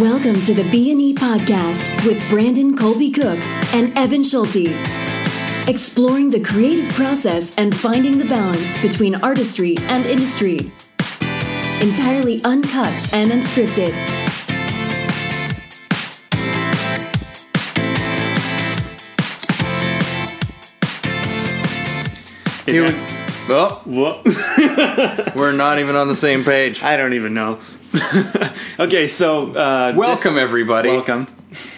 Welcome to the B&E podcast with Brandon Colby Cook and Evan Schulte. Exploring the creative process and finding the balance between artistry and industry. Entirely uncut and unscripted. Here we, oh, What? we're not even on the same page. I don't even know. okay, so uh, Welcome, this- everybody. Welcome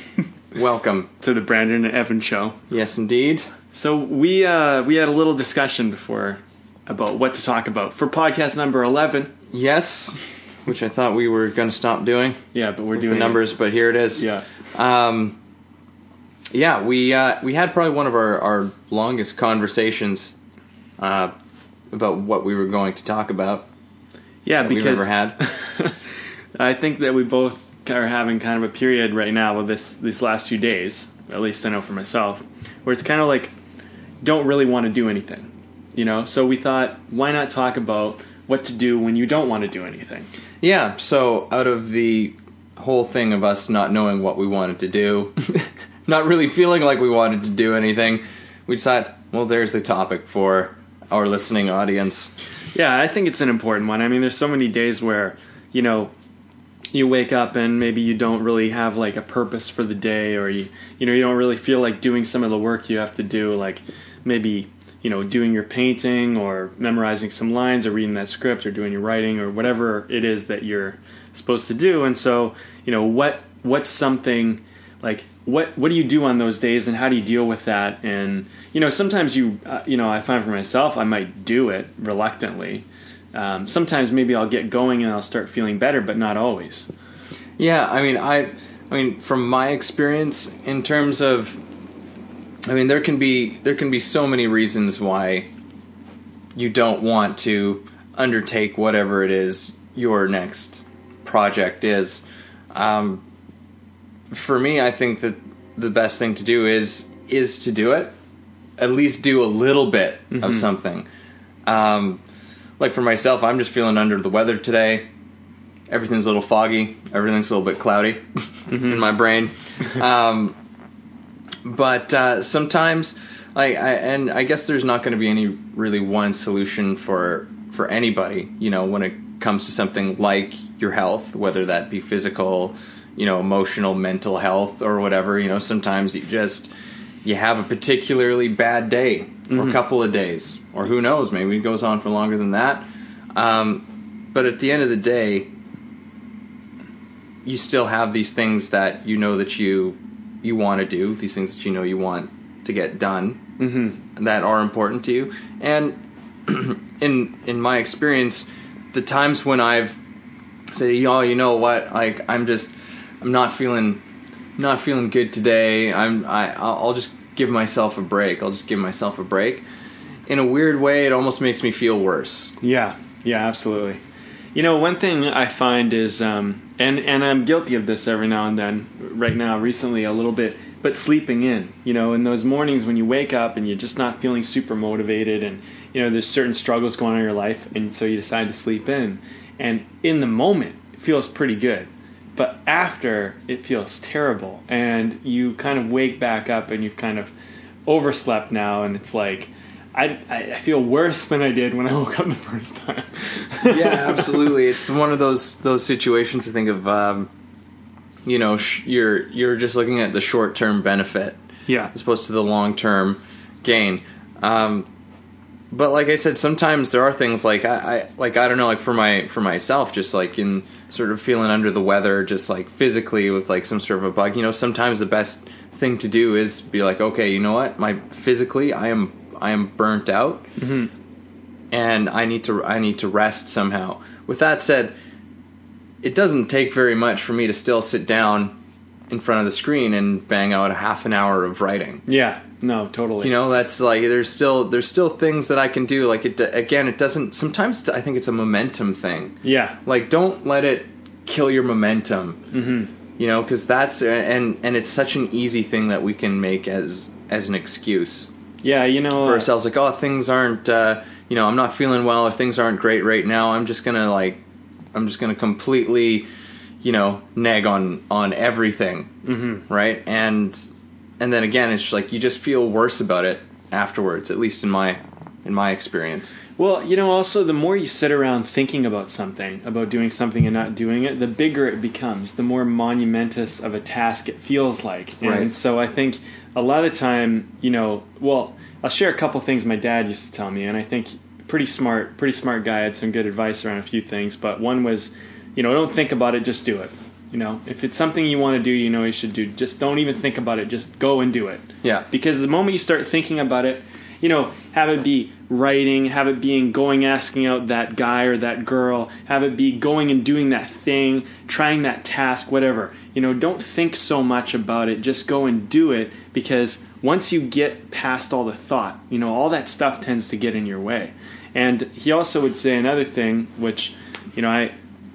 Welcome. to the Brandon and Evan show. Yes, indeed. So we uh, we had a little discussion before about what to talk about for podcast number eleven. Yes, which I thought we were going to stop doing Yeah, but we're the doing it. numbers, but here it is. Yeah, Um, yeah, we uh, we had probably one of our, our longest conversations uh, about what we were going to talk about yeah, because we've ever had. I think that we both are having kind of a period right now with this these last few days. At least I know for myself, where it's kind of like don't really want to do anything, you know. So we thought, why not talk about what to do when you don't want to do anything? Yeah, so out of the whole thing of us not knowing what we wanted to do, not really feeling like we wanted to do anything, we decided, well, there's the topic for our listening audience. Yeah, I think it's an important one. I mean, there's so many days where, you know, you wake up and maybe you don't really have like a purpose for the day or you you know, you don't really feel like doing some of the work you have to do like maybe, you know, doing your painting or memorizing some lines or reading that script or doing your writing or whatever it is that you're supposed to do. And so, you know, what what's something like what what do you do on those days and how do you deal with that and you know sometimes you uh, you know i find for myself i might do it reluctantly um, sometimes maybe i'll get going and i'll start feeling better but not always Yeah, I mean, I, I mean, from my experience, in terms of, I mean, there can be there can be so many reasons why you don't want to undertake whatever it is your next project is. Um, for me, I think that the best thing to do is is to do it. At least do a little bit of something. Um, like for myself, I'm just feeling under the weather today everything's a little foggy, everything's a little bit cloudy in my brain. Um, but uh, sometimes, like, I, and I guess there's not going to be any really one solution for for anybody. You know, when it comes to something like your health, whether that be physical, you know, emotional, mental health, or whatever. You know, sometimes you just you have a particularly bad day or a couple of days, or who knows, maybe it goes on for longer than that. Um, but at the end of the day, you still have these things that you know that you you want to do, these things that you know you want to get done mm-hmm. that are important to you. And in in my experience, the times when I've said, "Y'all, you know what? Like I'm just I'm not feeling not feeling good today. I'm I I'll I'll just give myself a break. I'll just give myself a break." In a weird way, it almost makes me feel worse. yeah yeah absolutely you know one thing i find is um, and and i'm guilty of this every now and then right now recently a little bit but sleeping in you know in those mornings when you wake up and you're just not feeling super motivated and you know there's certain struggles going on in your life and so you decide to sleep in and in the moment it feels pretty good but after it feels terrible and you kind of wake back up and you've kind of overslept now and it's like I, I feel worse than I did when I woke up the first time. yeah, absolutely. It's one of those those situations. I think of, um, you know, sh- you're you're just looking at the short term benefit yeah. as opposed to the long term gain. Um, but like I said, sometimes there are things like I, I like I don't know, like for my for myself, just like in sort of feeling under the weather, just like physically with like some sort of a bug. You know, sometimes the best thing to do is be like, okay, you know what, my physically, I am I am burnt out, mm-hmm. and I need to I need to rest somehow. With that said, it doesn't take very much for me to still sit down in front of the screen and bang out a half an hour of writing. Yeah. No, totally. You know, that's like there's still there's still things that I can do. Like it again, it doesn't. Sometimes I think it's a momentum thing. Yeah. Like don't let it kill your momentum. Mm-hmm. You know, because that's and and it's such an easy thing that we can make as as an excuse Yeah, you know. for uh, ourselves. Like, oh, things aren't. Uh, you know, I'm not feeling well, or things aren't great right now. I'm just gonna like, I'm just gonna completely, you know nag on on everything mm-hmm. right and and then again it's like you just feel worse about it afterwards at least in my in my experience Well, you know, also the more you sit around thinking about something, about doing something and not doing it, the bigger it becomes, the more monumentous of a task it feels like. And Right. so I think a lot of the time, you know, well, I'll share a couple things my dad used to tell me, and I think pretty smart, pretty smart guy had some good advice around a few things. But one was, you know, don't think about it, just do it. You know, if it's something you want to do, you know you should do. Just don't even think about it. Just go and do it. Yeah. Because the moment you start thinking about it, you know, have it be writing, have it being going asking out that guy or that girl, have it be going and doing that thing, trying that task, whatever. You know, don't think so much about it. Just go and do it because once you get past all the thought, you know, all that stuff tends to get in your way. And he also would say another thing, which, you know, I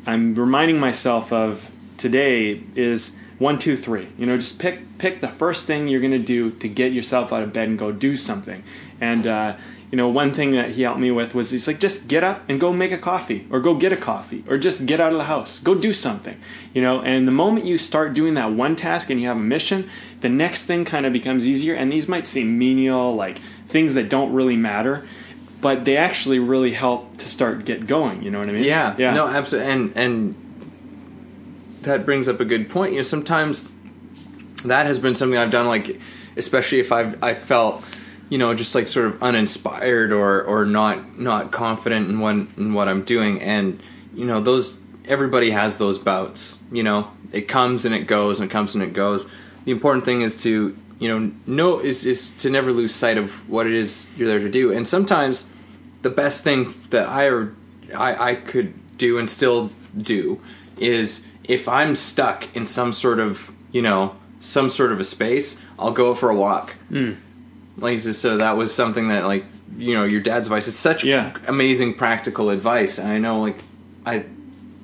I'm reminding myself of today is one, two, three. You know, just pick pick the first thing you're gonna do to get yourself out of bed and go do something. And uh, you know, one thing that he helped me with was he's like, just get up and go make a coffee, or go get a coffee, or just get out of the house, go do something. You know, and the moment you start doing that one task and you have a mission, the next thing kind of becomes easier. And these might seem menial, like things that don't really matter. But they actually really help to start get going. You know what I mean? Yeah, Yeah. no, absolutely, and and that brings up a good point. You know, sometimes that has been something I've done, like especially if I've I felt, you know, just like sort of uninspired or or not not confident in what in what I'm doing, and you know, those everybody has those bouts. You know, it comes and it goes, and it comes and it goes. The important thing is to you know know is is to never lose sight of what it is you're there to do, and sometimes the best thing that I, I I could do and still do is if I'm stuck in some sort of you know some sort of a space, I'll go for a walk. Hmm. Like so, that was something that like you know your dad's advice is such Yeah. amazing practical advice. And I know like I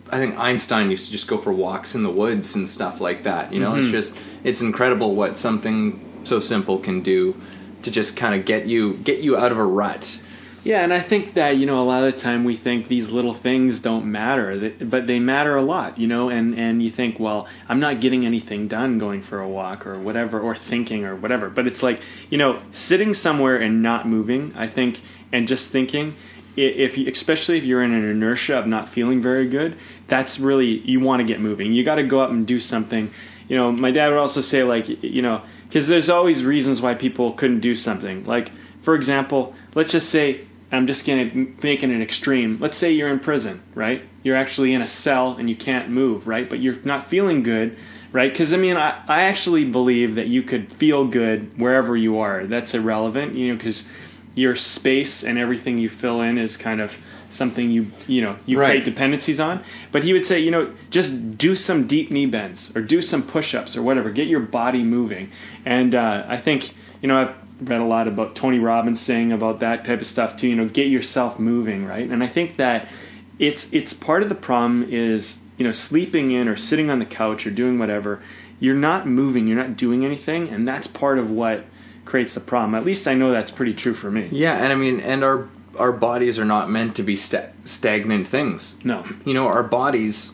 I think Einstein used to just go for walks in the woods and stuff like that. You know, it's mm-hmm. just it's incredible what something so simple can do to just kind of get you get you out of a rut. Yeah, and I think that you know a lot of the time we think these little things don't matter, but they matter a lot, you know. And and you think, well, I'm not getting anything done going for a walk or whatever, or thinking or whatever. But it's like you know, sitting somewhere and not moving. I think, and just thinking. If you, especially if you're in an inertia of not feeling very good, that's really you want to get moving. You got to go up and do something. You know, my dad would also say like you know because there's always reasons why people couldn't do something. Like for example, let's just say I'm just going to make it an extreme. Let's say you're in prison, right? You're actually in a cell and you can't move, right? But you're not feeling good, right? Because I mean, I, I actually believe that you could feel good wherever you are. That's irrelevant, you know, because your space and everything you fill in is kind of something you you know you Right. create dependencies on. But he would say, you know, just do some deep knee bends or do some push-ups or whatever. Get your body moving. And uh, I think you know I've read a lot about Tony Robbins saying about that type of stuff too. You know, get yourself moving, right? And I think that it's it's part of the problem is you know sleeping in or sitting on the couch or doing whatever. You're not moving. You're not doing anything, and that's part of what creates the problem. At least I know that's pretty true for me. Yeah, and I mean, and our our bodies are not meant to be sta- stagnant things. No. You know, our bodies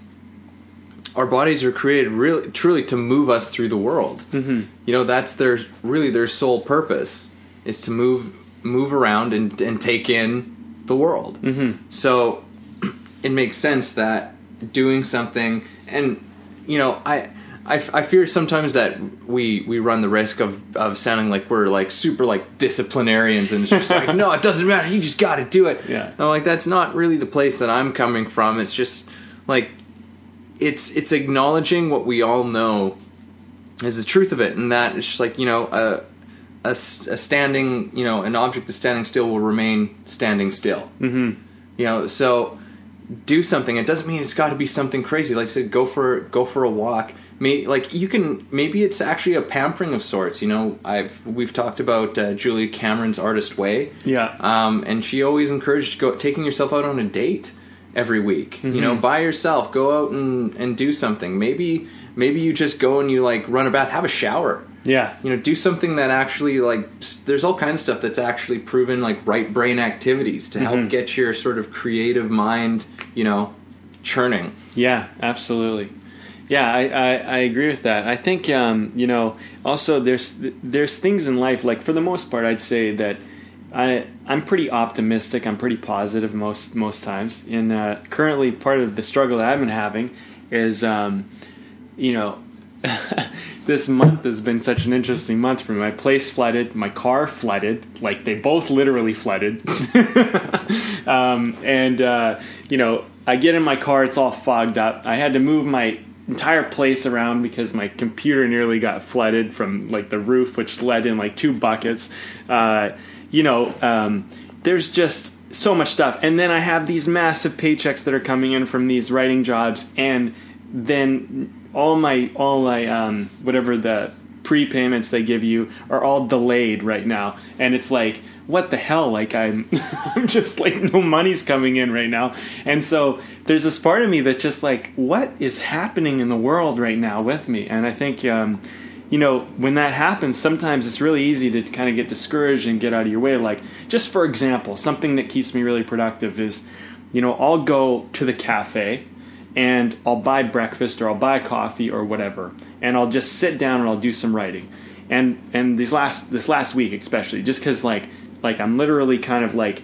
our bodies are created really truly to move us through the world. Mm-hmm. You know, that's their really their sole purpose is to move move around and and take in the world. Mm-hmm. So it makes sense that doing something and you know I, I I fear sometimes that we we run the risk of of sounding like we're like super like disciplinarians and it's just like no it doesn't matter you just got to do it Yeah. And I'm like that's not really the place that I'm coming from it's just like it's it's acknowledging what we all know is the truth of it and that it's just like you know a a standing you know an object that's standing still will remain standing still. Mm-hmm. you know so do something. It doesn't mean it's got to be something crazy. Like i said go for go for a walk. May, like you can maybe it's actually a pampering of sorts you know. I've we've talked about uh, julia cameron's artist way. Yeah. um, and she always encouraged go taking yourself out on a date every week. You know, by yourself, go out and, and do something. Maybe maybe you just go and you like run a bath, have a shower. Yeah. You know, do something that actually like there's all kinds of stuff that's actually proven like right brain activities to help get your sort of creative mind, you know, churning. Yeah, absolutely. Yeah, I, I, I agree with that. I think um, you know also there's there's things in life like for the most part I'd say that I I'm pretty optimistic. I'm pretty positive most most times. And uh, currently, part of the struggle that I've been having is um, you know. this month has been such an interesting month for me. My place flooded, my car flooded, like they both literally flooded. um, and uh, you know, I get in my car, it's all fogged up. I had to move my entire place around because my computer nearly got flooded from like the roof, which led in like two buckets. Uh, you know, um, there's just so much stuff, and then I have these massive paychecks that are coming in from these writing jobs, and then all my all my um, whatever the prepayments they give you are all delayed right now, and it's like what the hell? Like i'm i'm just like no money's coming in right now. And so there's this part of me that's just like what is happening in the world right now with me? And i think um, you know when that happens sometimes it's really easy to kind of get discouraged and get out of your way like just for example something that keeps me really productive is you know i'll go to the cafe and I'll buy breakfast or I'll buy coffee or whatever, and I'll just sit down and I'll do some writing. And and these last this last week especially, just because like like I'm literally kind of like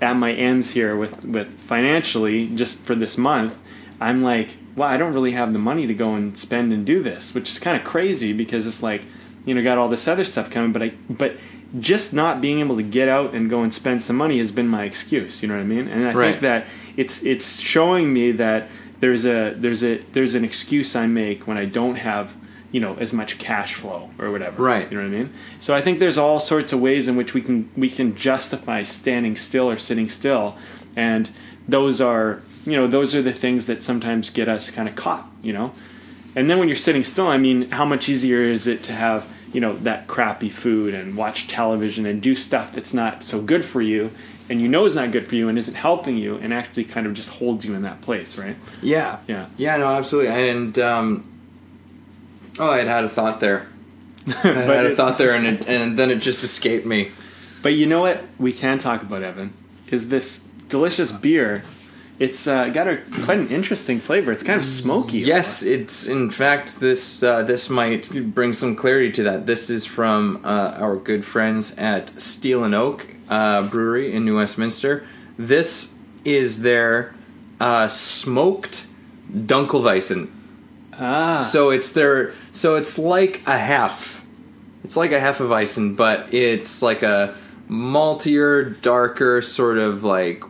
at my ends here with with financially just for this month. I'm like, well, I don't really have the money to go and spend and do this, which is kind of crazy because it's like, you know, got all this other stuff coming, but I but just not being able to get out and go and spend some money has been my excuse. You know what I mean? And I Right. think that it's it's showing me that there's a there's a there's an excuse I make when I don't have you know as much cash flow or whatever. Right. You know what I mean? So I think there's all sorts of ways in which we can we can justify standing still or sitting still, and those are you know those are the things that sometimes get us kind of caught. You know, and then when you're sitting still, I mean, how much easier is it to have you know that crappy food and watch television and do stuff that's not so good for you and you know is not good for you and isn't helping you and actually kind of just holds you in that place, right? Yeah. Yeah. Yeah, no, absolutely. And um, oh, I had had a thought there. I had a thought there, and it, and then it just escaped me. But you know what we can talk about, Evan, is this delicious beer. It's uh, got a quite an interesting flavor. It's kind of smoky. Yes, it's in fact this uh, this might bring some clarity to that. This is from uh, our good friends at Steel and Oak uh, Brewery in New Westminster. This is their uh, smoked Dunkelweizen. Ah. So it's their so it's like a half. It's like a Hefeweizen, but it's like a maltier, darker sort of like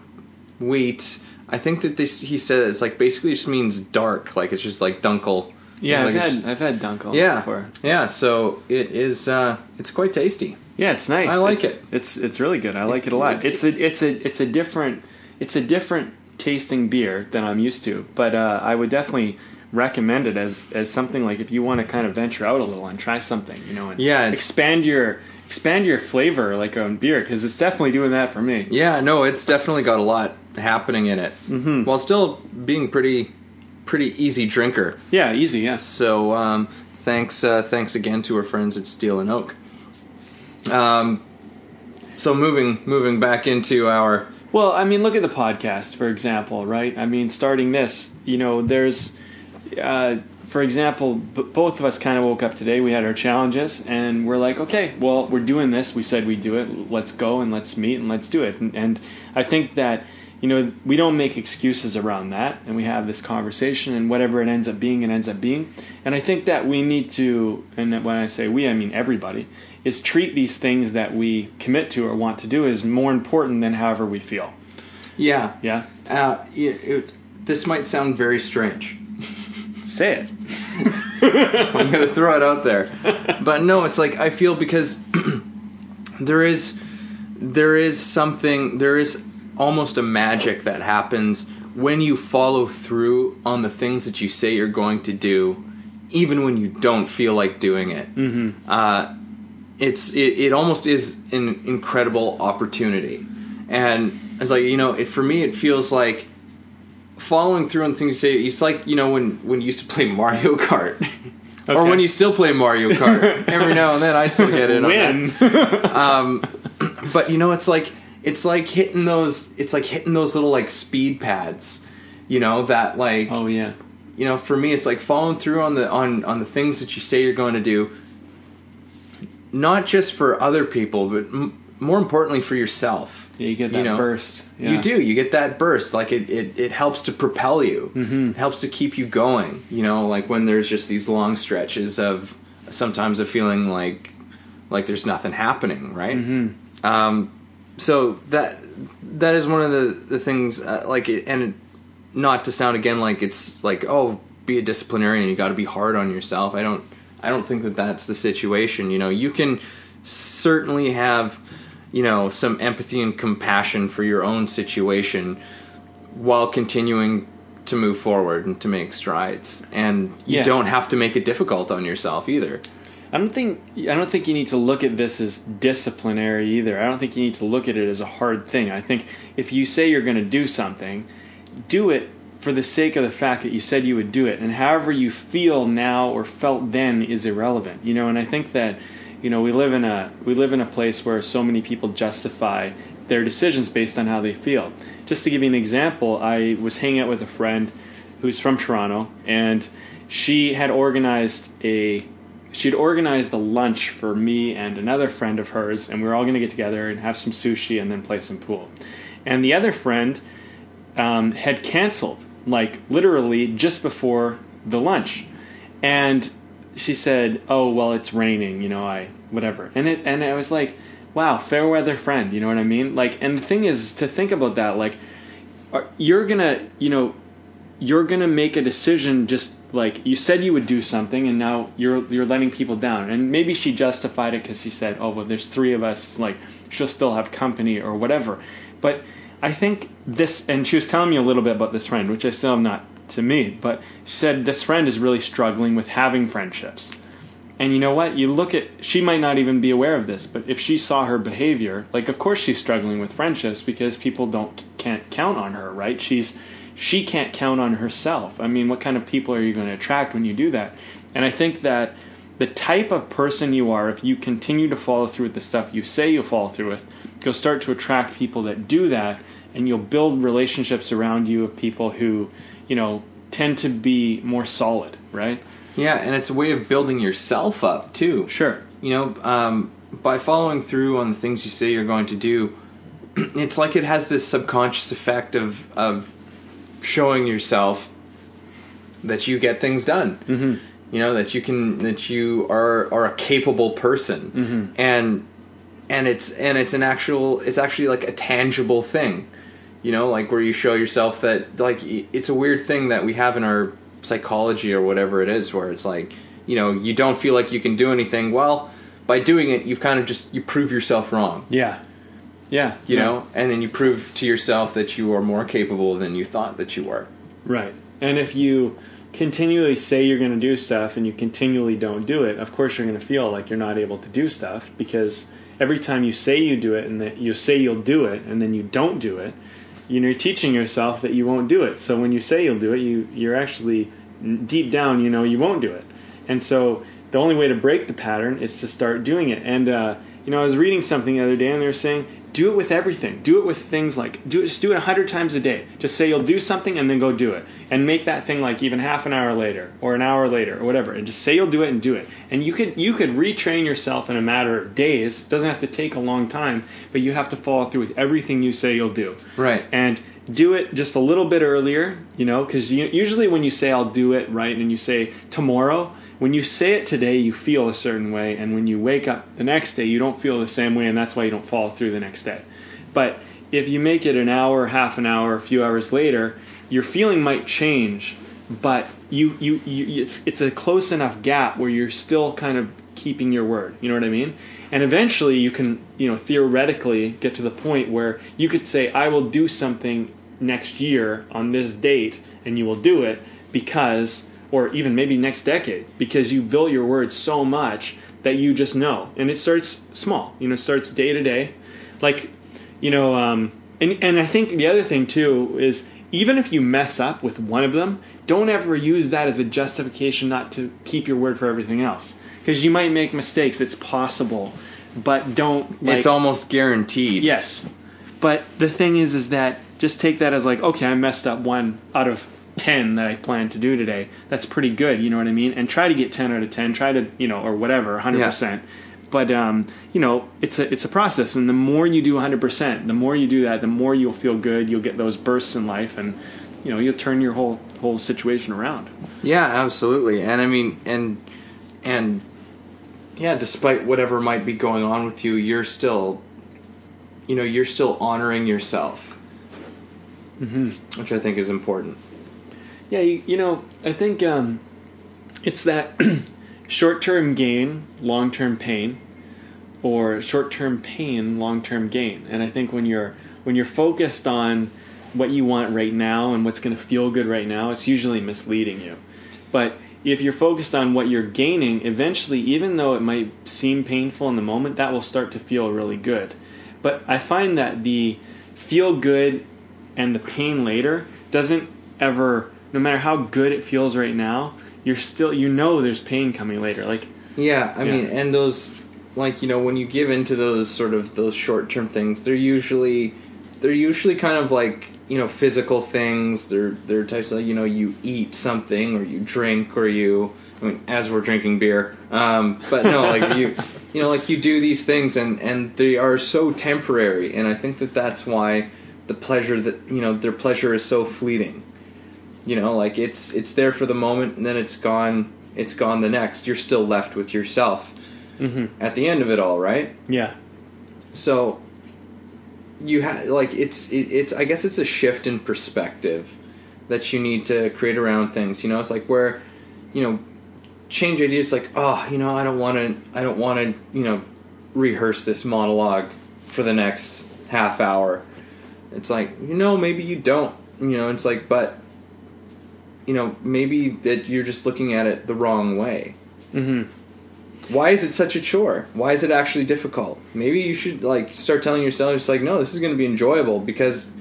wheat. I think that this he said it's like basically just means dark, like it's just like dunkel. yeah, I've had I've had Dunkel yeah, before. yeah. So it is. Uh, it's quite tasty. Yeah, it's nice. I like it's, it. It's it's really good. I like it a lot. It's a it's a it's a different it's a different tasting beer than I'm used to. But uh, I would definitely recommend it as as something like if you want to kind of venture out a little and try something, you know, and Yeah, expand your expand your flavor like on beer because it's definitely doing that for me. Yeah, no, it's definitely got a lot happening in it, mm-hmm. while still being pretty pretty easy drinker. Yeah, easy. Yes. So um, thanks, uh, thanks again to our friends at Steel and Oak. Um, so moving moving back into our Well, I mean, look at the podcast, for example, right? I mean, starting this, you know, there's, uh, for example, b- both of us kind of woke up today. We had our challenges, and we're like, okay, well, we're doing this. We said we'd do it. Let's go and let's meet and let's do it. And, and I think that, you know, we don't make excuses around that, and we have this conversation, and whatever it ends up being, it ends up being. And I think that we need to, and when I say we, I mean everybody, is treat these things that we commit to or want to do as more important than however we feel. yeah Yeah. Uh, it, it, this might sound very strange. Say it. I'm gonna throw it out there, but no, it's like I feel because there is there is something there is almost a magic that happens when you follow through on the things that you say you're going to do, even when you don't feel like doing it. Mm-hmm. Uh, it's it, it almost is an incredible opportunity, and it's like you know, it for me it feels like following through on things you say. It's like you know when when you used to play Mario Kart. Or when you still play Mario Kart, every now and then I still get in on that Win. Um, but you know it's like it's like hitting those it's like hitting those little like speed pads you know that like oh yeah. you know, for me, it's like following through on the on on the things that you say you're going to do. Not just for other people, but m- more importantly for yourself. Yeah, you get that You know, burst. Yeah. You do. You get that burst. Like it, it, it helps to propel you. Mm-hmm. It helps to keep you going. You know, like when there's just these long stretches of sometimes of feeling like like there's nothing happening, right? Mm-hmm. Um, so that that is one of the the things. Uh, like it, and not to sound again like it's like oh be a disciplinarian. You got to be hard on yourself. I don't. I don't think that that's the situation. You know, you can certainly have you know some empathy and compassion for your own situation while continuing to move forward and to make strides and you Yeah. don't have to make it difficult on yourself either I don't think I don't think you need to look at this as disciplinary either. I don't think you need to look at it as a hard thing. I think if you say you're going to do something, do it for the sake of the fact that you said you would do it, and however you feel now or felt then is irrelevant. You know, and I think that you know we live in a we live in a place where so many people justify their decisions based on how they feel. Just to give you an example, I was hanging out with a friend who's from Toronto, and she had organized a she'd organized a lunch for me and another friend of hers, and we were all going to get together and have some sushi and then play some pool. And the other friend um, had canceled, like literally just before the lunch, and she said, "Oh well, it's raining, you know, I whatever." And it and I was like, "Wow, fair weather friend," you know what I mean? Like, and the thing is to think about that, like, are, you're gonna, you know, you're gonna make a decision just like you said you would do something and now you're you're letting people down and maybe she justified it because she said oh well there's three of us like she'll still have company or whatever but i think this and she was telling me a little bit about this friend which i still have not to me but she said this friend is really struggling with having friendships and you know what? You look at, she might not even be aware of this, but if she saw her behavior, like, of course she's struggling with friendships because people don't, can't count on her, right? She's, she can't count on herself. I mean, what kind of people are you going to attract when you do that? And I think that the type of person you are, if you continue to follow through with the stuff you say you'll follow through with, you'll start to attract people that do that, and you'll build relationships around you of people who, you know, tend to be more solid, right? yeah and it's a way of building yourself up too Sure. you know um, by following through on the things you say you're going to do it's like it has this subconscious effect of of showing yourself that you get things done mm-hmm. you know that you can that you are are a capable person Mm-hmm. and and it's and it's an actual it's actually like a tangible thing you know like where you show yourself that like it's a weird thing that we have in our psychology or whatever it is where it's like you know you don't feel like you can do anything well by doing it you've kind of just you prove yourself wrong Yeah. Yeah. you yeah. know and then you prove to yourself that you are more capable than you thought that you were Right. And if you continually say you're going to do stuff and you continually don't do it, of course you're going to feel like you're not able to do stuff because every time you say you do it and that you say you'll do it and then you don't do it, you know, you're teaching yourself that you won't do it. So when you say you'll do it, you you're actually deep down, you know, you won't do it. And so the only way to break the pattern is to start doing it. And uh, you know, I was reading something the other day, and they were saying, do it with everything. Do it with things like do it, just do it a hundred times a day. Just say you'll do something and then go do it, and make that thing like even half an hour later or an hour later or whatever. And just say you'll do it and do it. And you could you could retrain yourself in a matter of days. It doesn't have to take a long time, but you have to follow through with everything you say you'll do. Right. And do it just a little bit earlier, you know, because usually when you say I'll do it, right, and you say tomorrow, when you say it today, you feel a certain way, and when you wake up the next day, you don't feel the same way, and that's why you don't follow through the next day. But if you make it an hour, half an hour, a few hours later, your feeling might change, but you, you, you it's it's a close enough gap where you're still kind of keeping your word. You know what I mean? And eventually, you can you know theoretically get to the point where you could say, "I will do something next year on this date," and you will do it because, or even maybe next decade, because you build your word so much that you just know. And it starts small. You know, it starts day to day, like you know. Um, and and I think the other thing too is even if you mess up with one of them, don't ever use that as a justification not to keep your word for everything else. Because you might make mistakes. It's possible, but don't. Like, it's almost guaranteed Yes, but the thing is, is that just take that as like, okay, I messed up one out of 10 that I plan to do today, that's pretty good, you know what I mean? And try to get 10 out of 10, try to, you know, or whatever, 100%. But um, you know, it's a it's a process and the more you do 100%, the more you do that, the more you'll feel good, you'll get those bursts in life and you know, you'll turn your whole whole situation around. Yeah, absolutely. And I mean, and and yeah, despite whatever might be going on with you, you're still, you know, you're still honoring yourself, mm-hmm. which I think is important. Yeah, you, you know, I think um, it's that short-term gain, long-term pain, or short-term pain, long-term gain. And I think when you're when you're focused on what you want right now and what's going to feel good right now, it's usually misleading you. But if you're focused on what you're gaining, eventually, even though it might seem painful in the moment, that will start to feel really good. But I find that the feel good and the pain later doesn't ever, no matter how good it feels right now, you're still, you know, there's pain coming later. Like, yeah, I yeah. mean, and those, like, you know, when you give into those sort of those short term things, they're usually, they're usually kind of like you know physical things. They're they're types of you know you eat something or you drink or you. I mean, as we're drinking beer, um, but no, like you, you know, like you do these things, and and they are so temporary, and I think that that's why the pleasure that you know their pleasure is so fleeting. You know, like it's it's there for the moment, and then it's gone. It's gone the next. You're still left with yourself mm-hmm. at the end of it all, right? Yeah. So you have like it's it, it's I guess it's a shift in perspective that you need to create around things. You know, it's like where you know change ideas like oh you know I don't want to I don't want to you know rehearse this monologue for the next half hour. It's like you know maybe you don't you know it's like but you know maybe that you're just looking at it the wrong way. Mm-hmm why is it such a chore? Why is it actually difficult? Maybe you should like start telling yourself just like, no, this is going to be enjoyable because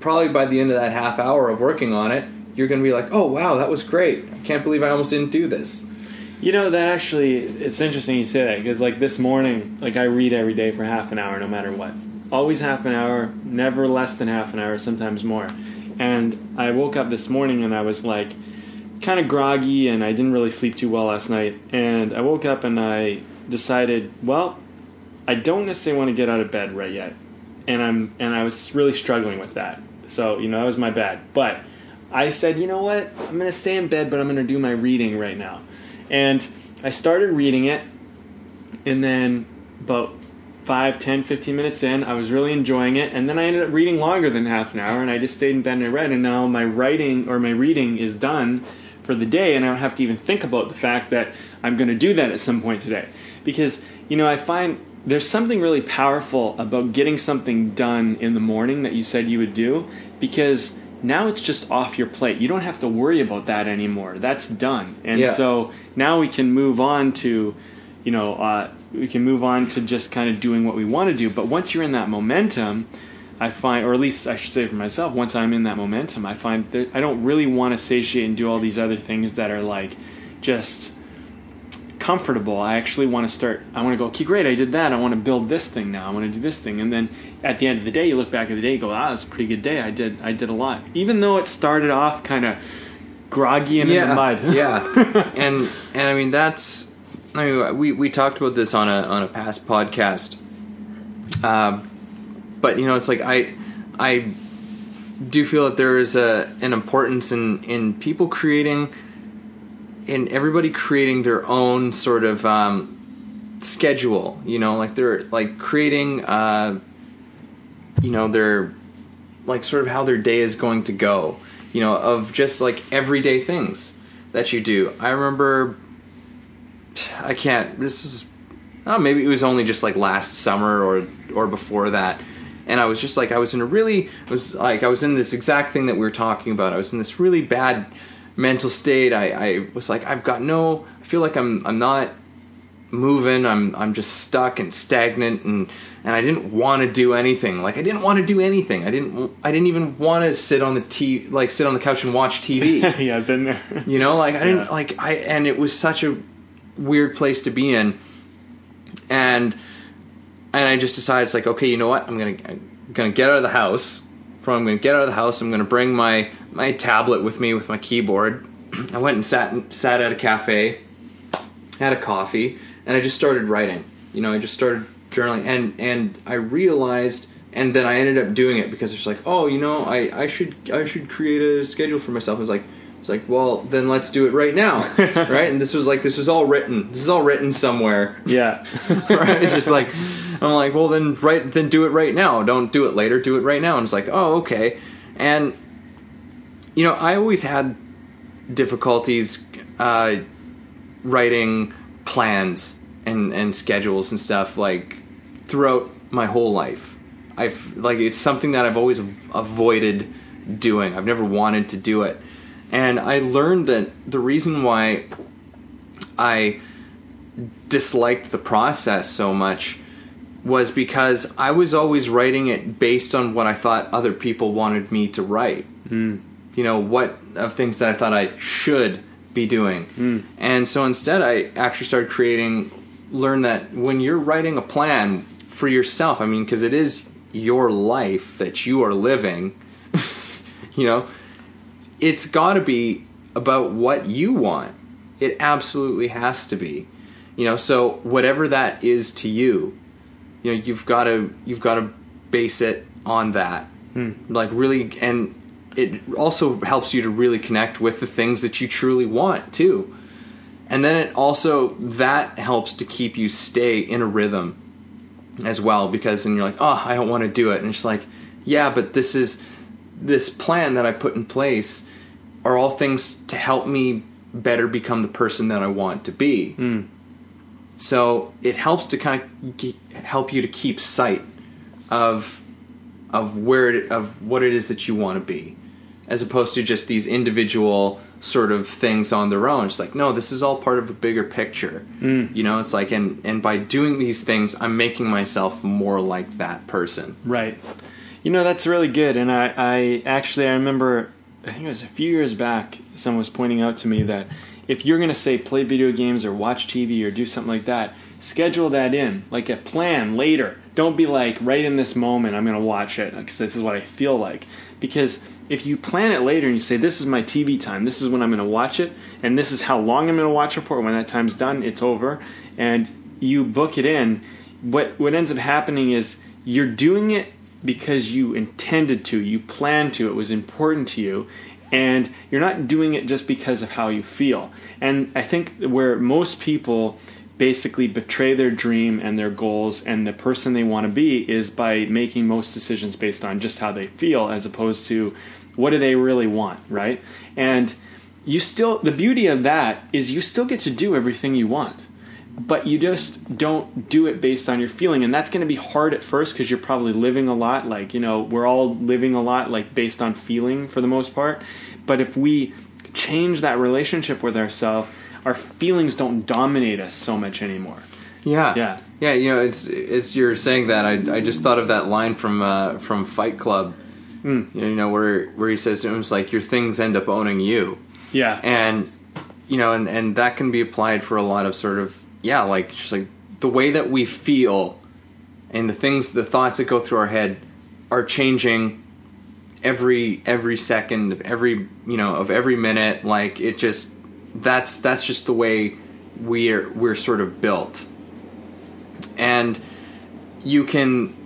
probably by the end of that half hour of working on it, you're going to be like, oh wow, that was great. I can't believe I almost didn't do this. You know that actually, it's interesting you say that because like this morning, like I read every day for half an hour, no matter what. Always half an hour, never less than half an hour, sometimes more. And I woke up this morning and I was like kind of groggy and I didn't really sleep too well last night. And I woke up and I decided, well, I don't necessarily want to get out of bed right yet. And I'm and I was really struggling with that. So, you know, that was my bad. But I said, you know what? I'm going to stay in bed, but I'm going to do my reading right now. And I started reading it. And then about 5, 10, 15 minutes in, I was really enjoying it. And then I ended up reading longer than half an hour. And I just stayed in bed and I read. And now my writing or my reading is done for the day and I don't have to even think about the fact that I'm going to do that at some point today. Because, you know, I find there's something really powerful about getting something done in the morning that you said you would do because now it's just off your plate. You don't have to worry about that anymore. That's done. And yeah. so now we can move on to, you know, uh, we can move on to just kind of doing what we want to do. But once you're in that momentum, I find, or at least I should say for myself, once I'm in that momentum, I find that I don't really want to satiate and do all these other things that are like just comfortable. I actually want to start. I want to go. Okay, great. I did that. I want to build this thing now. I want to do this thing. And then at the end of the day, you look back at the day, and go, "Ah, it's a pretty good day. I did. I did a lot." Even though it started off kind of groggy and yeah, in the mud. yeah. And and I mean that's. I mean we we talked about this on a on a past podcast. Uh, but you know, it's like I I do feel that there is a an importance in in people creating in everybody creating their own sort of um, schedule. You know, like they're like creating. Uh, you know, their like sort of how their day is going to go. You know, of just like everyday things that you do. I remember. I can't. This is. Oh, maybe it was only just like last summer or or before that and I was just like I was in a really I was like I was in this exact thing that we were talking about. I was in this really bad mental state. I, I was like I've got no I feel like I'm I'm not moving. I'm I'm just stuck and stagnant and and I didn't want to do anything. Like I didn't want to do anything. I didn't I didn't even want to sit on the t like sit on the couch and watch TV. yeah, I've been there. You know, like I didn't yeah. like I and it was such a weird place to be in. And and I just decided it's like okay, you know what? I'm gonna I'm gonna get out of the house from I'm to get out of the house. I'm to bring my my tablet with me with my keyboard. I went and sat sat at a cafe, had a coffee, and I just started writing. You know, I just started journaling, and and I realized, and then I ended up doing it because it's like, oh, you know, I I should I should create a schedule for myself. I was like. It's like, well, then let's do it right now, right? And this was like, this was all written. This is all written somewhere, Yeah. right? It's just like I'm like, well, then right, then do it right now. Don't do it later. Do it right now. And it's like, oh, okay. And you know, I always had difficulties uh, writing plans and and schedules and stuff like throughout my whole life. I've like it's something that I've always avoided doing. I've never wanted to do it. And I learned that the reason why I disliked the process so much was because I was always writing it based on what I thought other people wanted me to write. Mm. You know, what of things that I thought I should be doing. Mm. And so instead, I actually started creating, learn that when you're writing a plan for yourself, I mean, because it is your life that you are living, you know, it's got to be about what you want. It absolutely has to be. You know, so whatever that is to you, you know, you've got to you've got to base it on that. Hmm. Like really and it also helps you to really connect with the things that you truly want too. And then it also that helps to keep you stay in a rhythm as well because then you're like, "Oh, I don't want to do it." And it's like, "Yeah, but this is this plan that I put in place are all things to help me better become the person that I want to be. Mm. So it helps to kind of help you to keep sight of of where it, of what it is that you want to be, as opposed to just these individual sort of things on their own. It's like no, this is all part of a bigger picture. Mm. You know, it's like and and by doing these things, I'm making myself more like that person. Right. You know that's really good, and I, I actually I remember I think it was a few years back, someone was pointing out to me that if you're going to say play video games or watch TV or do something like that, schedule that in, like a plan later. Don't be like right in this moment I'm going to watch it because this is what I feel like. Because if you plan it later and you say this is my TV time, this is when I'm going to watch it, and this is how long I'm going to watch it for. When that time's done, it's over, and you book it in. What what ends up happening is you're doing it because you intended to, you planned to, it was important to you, and you're not doing it just because of how you feel. And I think where most people basically betray their dream and their goals and the person they want to be is by making most decisions based on just how they feel as opposed to what do they really want, right? And you still the beauty of that is you still get to do everything you want but you just don't do it based on your feeling. And that's going to be hard at first because you're probably living a lot like you know we're all living a lot like based on feeling for the most part. But if we change that relationship with ourselves our feelings don't dominate us so much anymore. Yeah. Yeah. Yeah you know it's it's you're saying that i, I just thought of that line from uh, from fight club. Mm. you know where where he says it was like your things end up owning you. Yeah. And you know and and that can be applied for a lot of sort of yeah, like just like the way that we feel and the things, the thoughts that go through our head are changing every every second, every you know of every minute. Like it just that's that's just the way we're we're sort of built, and you can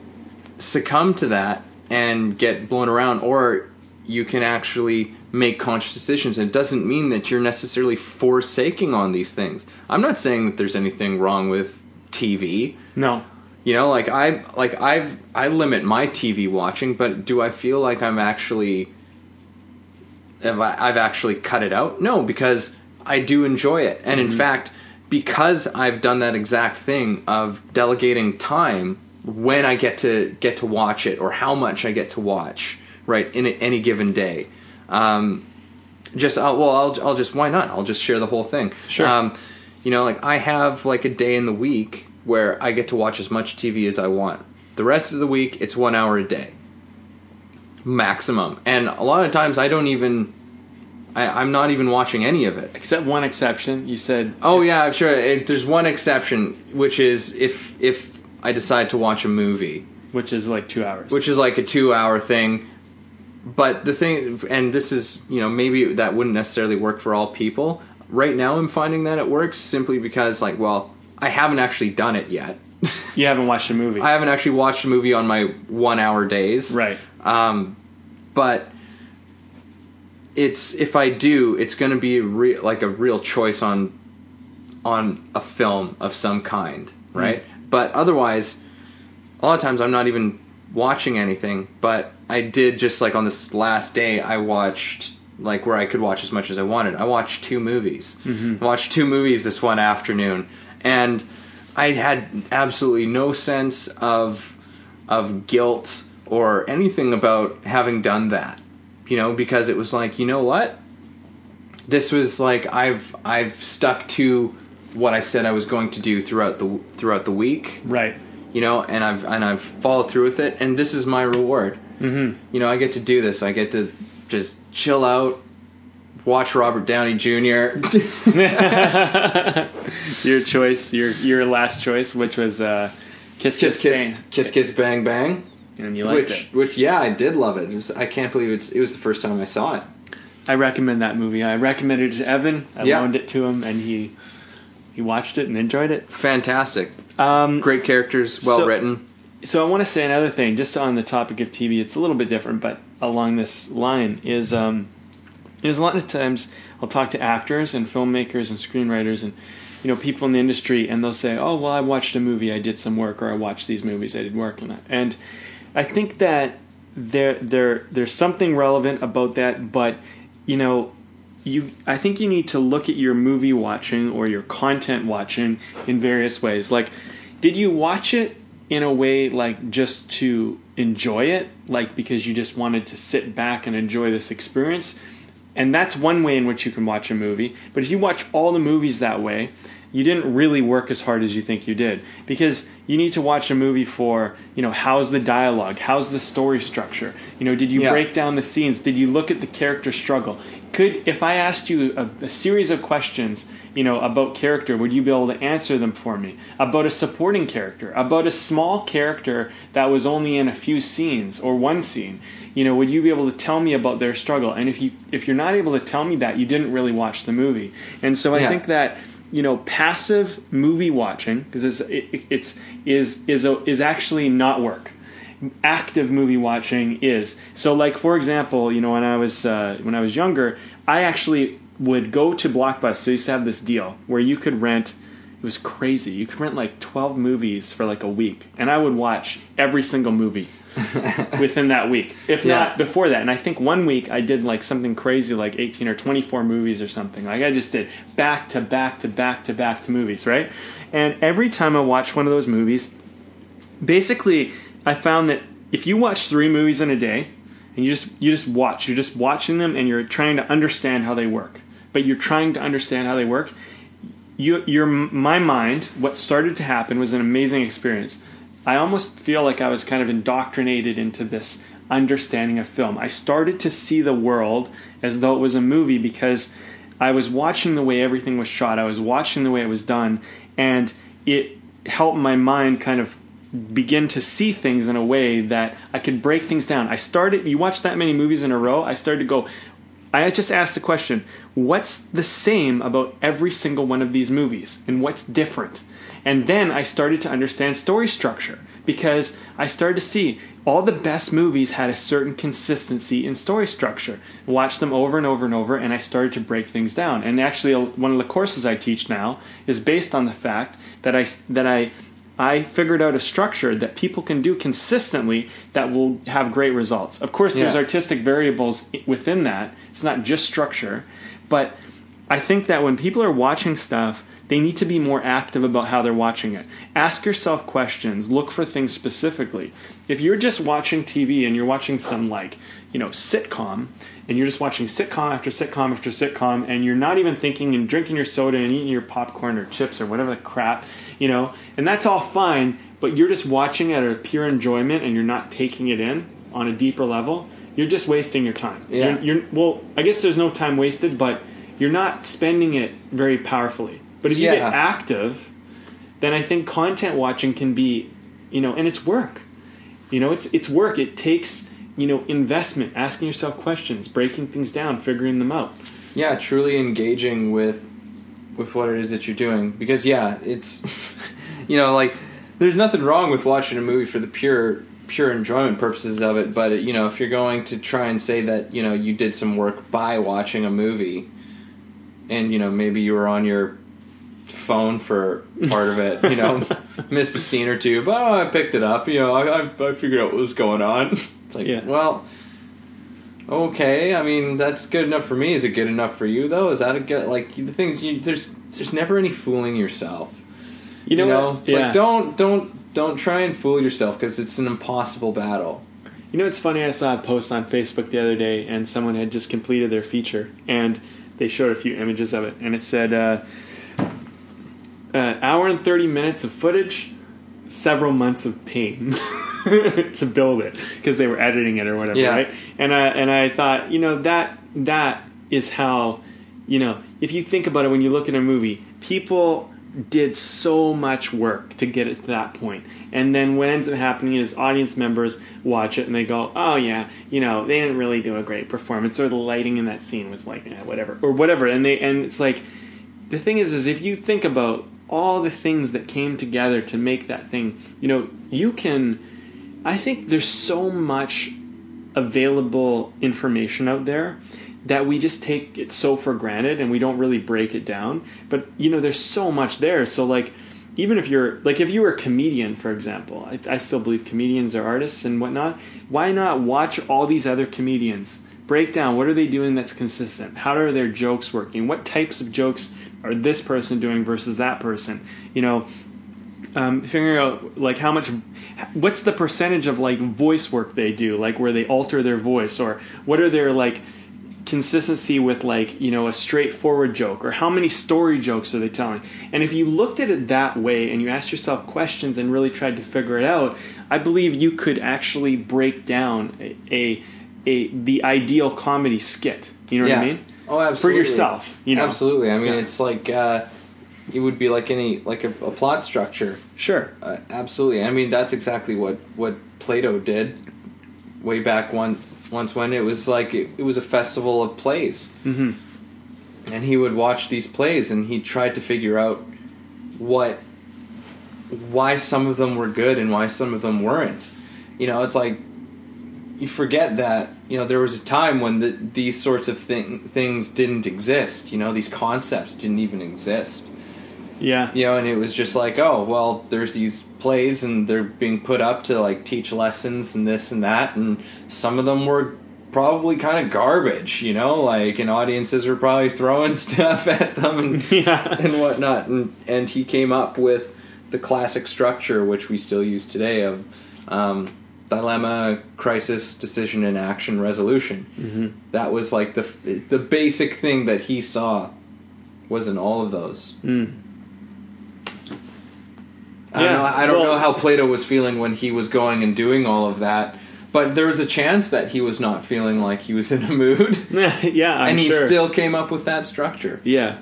succumb to that and get blown around, or you can actually make conscious decisions. And it doesn't mean that you're necessarily forsaking on these things. I'm not saying that there's anything wrong with TV. No. You know, like I like I've I limit my TV watching, but do I feel like I'm actually have I, I've actually cut it out? No, because I do enjoy it. And mm-hmm. in fact, because I've done that exact thing of delegating time when I get to get to watch it or how much I get to watch, right, in any given day. Um, just uh, well, I'll I'll just why not? I'll just share the whole thing. Sure. Um, you know, like I have like a day in the week where I get to watch as much TV as I want. The rest of the week, it's one hour a day, maximum. And a lot of times, I don't even. I, am not even watching any of it. Except one exception. You said. Oh yeah, sure. It, there's one exception, which is if if I decide to watch a movie, which is like two hours, which is like a two hour thing but the thing, and this is, you know, maybe that wouldn't necessarily work for all people. Right now, I'm finding that it works simply because, like, well, I haven't actually done it yet. You haven't watched a movie, I haven't actually watched a movie on my one hour days. right? Um, but it's if I do, it's going to be re- like a real choice on on a film of some kind, right? But otherwise, a lot of times I'm not even watching anything. But I did just like on this last day, I watched like where I could watch as much as I wanted. I watched two movies. Mm-hmm. I watched two movies this one afternoon, and I had absolutely no sense of of guilt or anything about having done that. You know, because it was like, you know what? This was like I've I've stuck to what I said I was going to do throughout the throughout the week Right. You know, and I've and I've followed through with it, and this is my reward. Mm-hmm. You know, I get to do this. I get to just chill out, watch Robert Downey Jr. Your choice, your your last choice, which was uh, Kiss kiss Kiss, Bang. kiss kiss bang bang. and you liked which it. which yeah, I did love it. it was, I can't believe it's it was the first time I saw it. I recommend that movie. I recommended it to Evan. I Yeah. loaned it to him, and he he watched it and enjoyed it. Fantastic, Um, great characters, well so- written. so I want to say another thing, just on the topic of TV. It's a little bit different, but along this line is um, is a lot of times I'll talk to actors and filmmakers and screenwriters and you know people in the industry, and they'll say, "Oh, well, I watched a movie, I did some work, or I watched these movies, I did work on that." And I think that there there there's something relevant about that, but you know. You, I think you need to look at your movie watching or your content watching in various ways. Like, did you watch it in a way like just to enjoy it, like because you just wanted to sit back and enjoy this experience? And that's one way in which you can watch a movie. But if you watch all the movies that way, you didn't really work as hard as you think you did. Because you need to watch a movie for you know how's the dialogue? How's the story structure? You know did you Yeah. break down the scenes? Did you look at the character struggle? Could if i asked you a, a series of questions you know about character would you be able to answer them for me? About a supporting character? About a small character that was only in a few scenes or one scene? You know would you be able to tell me about their struggle? And if you if you're not able to tell me that you didn't really watch the movie. And so i Yeah. think that you know passive movie watching because it's it, it's is is a, is actually not work. Active movie watching is. So like for example you know when i was uh, when i was younger i actually would go to blockbuster. They used to have this deal where you could rent was crazy. You could rent like 12 movies for like a week and i would watch every single movie within that week if Yeah. not before that. And i think one week i did like something crazy like 18 or 24 movies or something. Like i just did back to back to back to back to movies right? And every time i watched one of those movies basically i found that if you watch three movies in a day and you just you just watch you're just watching them and you're trying to understand how they work but you're trying to understand how they work you your my mind what started to happen was an amazing experience. I almost feel like i was kind of indoctrinated into this understanding of film. I started to see the world as though it was a movie because i was watching the way everything was shot. I was watching the way it was done and it helped my mind kind of begin to see things in a way that I could break things down. I started, you watch that many movies in a row, I started to go, I just asked the question, what's the same about every single one of these movies and what's different? And then I started to understand story structure because I started to see all the best movies had a certain consistency in story structure. Watch them over and over and over, and I started to break things down. And actually, one of the courses I teach now is based on the fact that I that I I figured out a structure that people can do consistently that will have great results. Of course, there's Yeah. artistic variables within that. It's not just structure, but I think that when people are watching stuff, they need to be more active about how they're watching it. Ask yourself questions, look for things specifically. If you're just watching TV and you're watching some like, you know, sitcom and you're just watching sitcom after sitcom after sitcom and you're not even thinking and drinking your soda and eating your popcorn or chips or whatever the crap, you know, and that's all fine, but you're just watching out of pure enjoyment and you're not taking it in on a deeper level, you're just wasting your time. Yeah. You're, you're well, I guess there's no time wasted, but you're not spending it very powerfully. But if you Yeah. get active, then I think content watching can be, you know, and it's work. You know, it's it's work. It takes you know investment, asking yourself questions, breaking things down, figuring them out. yeah truly engaging with with what it is that you're doing because yeah it's you know like there's nothing wrong with watching a movie for the pure pure enjoyment purposes of it but you know if you're going to try and say that you know you did some work by watching a movie and you know maybe you were on your phone for part of it you know missed a scene or two but oh, i picked it up you know I, I, I figured out what was going on it's like Yeah. well Okay, I mean that's good enough for me. Is it good enough for you though? Is that a good like the things you there's there's never any fooling yourself. You know, You know, it's yeah. like don't don't don't try and fool yourself because it's an impossible battle. You know, it's funny. I saw a post on Facebook the other day, and someone had just completed their feature, and they showed a few images of it, and it said, uh, uh, "Hour and thirty minutes of footage, several months of pain to build it because they were editing it or whatever, Yeah. right?" And I and I thought, you know, that that is how, you know, if you think about it, when you look at a movie, people did so much work to get it to that point. And then what ends up happening is audience members watch it and they go, oh, yeah, you know, they didn't really do a great performance or the lighting in that scene was like, eh, whatever, or whatever. And they, and it's like, the thing is, is if you think about all the things that came together to make that thing, you know, you can, I think there's so much available information out there that we just take it so for granted and we don't really break it down. But you know, there's so much there. So like, even if you're like, if you were a comedian, for example, I, I still believe comedians are artists and whatnot. Why not watch all these other comedians? Break down what are they doing that's consistent? How are their jokes working? What types of jokes are this person doing versus that person? You know, um, figuring out like how much what's the percentage of like voice work they do? Like where they alter their voice? Or what are their like consistency with like you know a straightforward joke? Or how many story jokes are they telling? And if you looked at it that way and you asked yourself questions and really tried to figure it out i believe you could actually break down a, a, a the ideal comedy skit. You know what i mean? Oh, absolutely. for yourself you know? Absolutely. I mean, Yeah. it's like uh, it would be like any like a, a plot structure. sure Uh, absolutely. I mean, that's exactly what what Plato did way back one once when it was like it, it was a festival of plays, mm-hmm. and he would watch these plays and he tried to figure out what why some of them were good and why some of them weren't. You know, it's like you forget that you know there was a time when the, these sorts of thing, things didn't exist. You know, these concepts didn't even exist yeah. You know and it was just like oh well there's these plays and they're being put up to like teach lessons and this and that and some of them were probably kind of garbage you know? Like and audiences were probably throwing stuff at them and yeah. and whatnot and and he came up with the classic structure which we still use today of um, dilemma crisis decision and action resolution. Mm-hmm. that was like the the basic thing that he saw was in all of those I don't Yeah, know. I don't well- know how Plato was feeling when he was going and doing all of that, but there was a chance that he was not feeling like he was in a mood, yeah I'm and he sure. still came up with that structure. Yeah,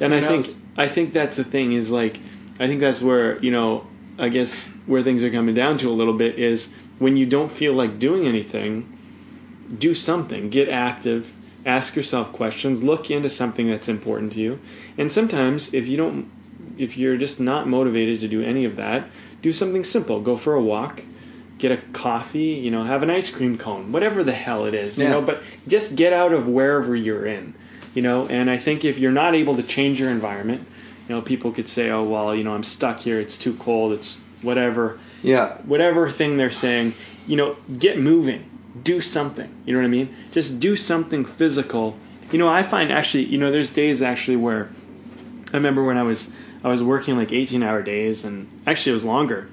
and I Who think? I think that's the thing is like I think that's where you know I guess where things are coming down to a little bit is when you don't feel like doing anything, do something, get active, ask yourself questions, look into something that's important to you, and sometimes if you don't, if you're just not motivated to do any of that, do something simple, go for a walk. Get a coffee, you know, have an ice cream cone, whatever the hell it is, you Yeah. know, but just get out of wherever you're in you know? And i think if you're not able to change your environment you know people could say oh well you know i'm stuck here. It's too cold. It's whatever. Yeah, whatever thing they're saying you know get moving. Do something. You know what i mean? Just do something physical. You know i find actually you know there's days actually where i remember when i was i was working like 18 hour days and actually it was longer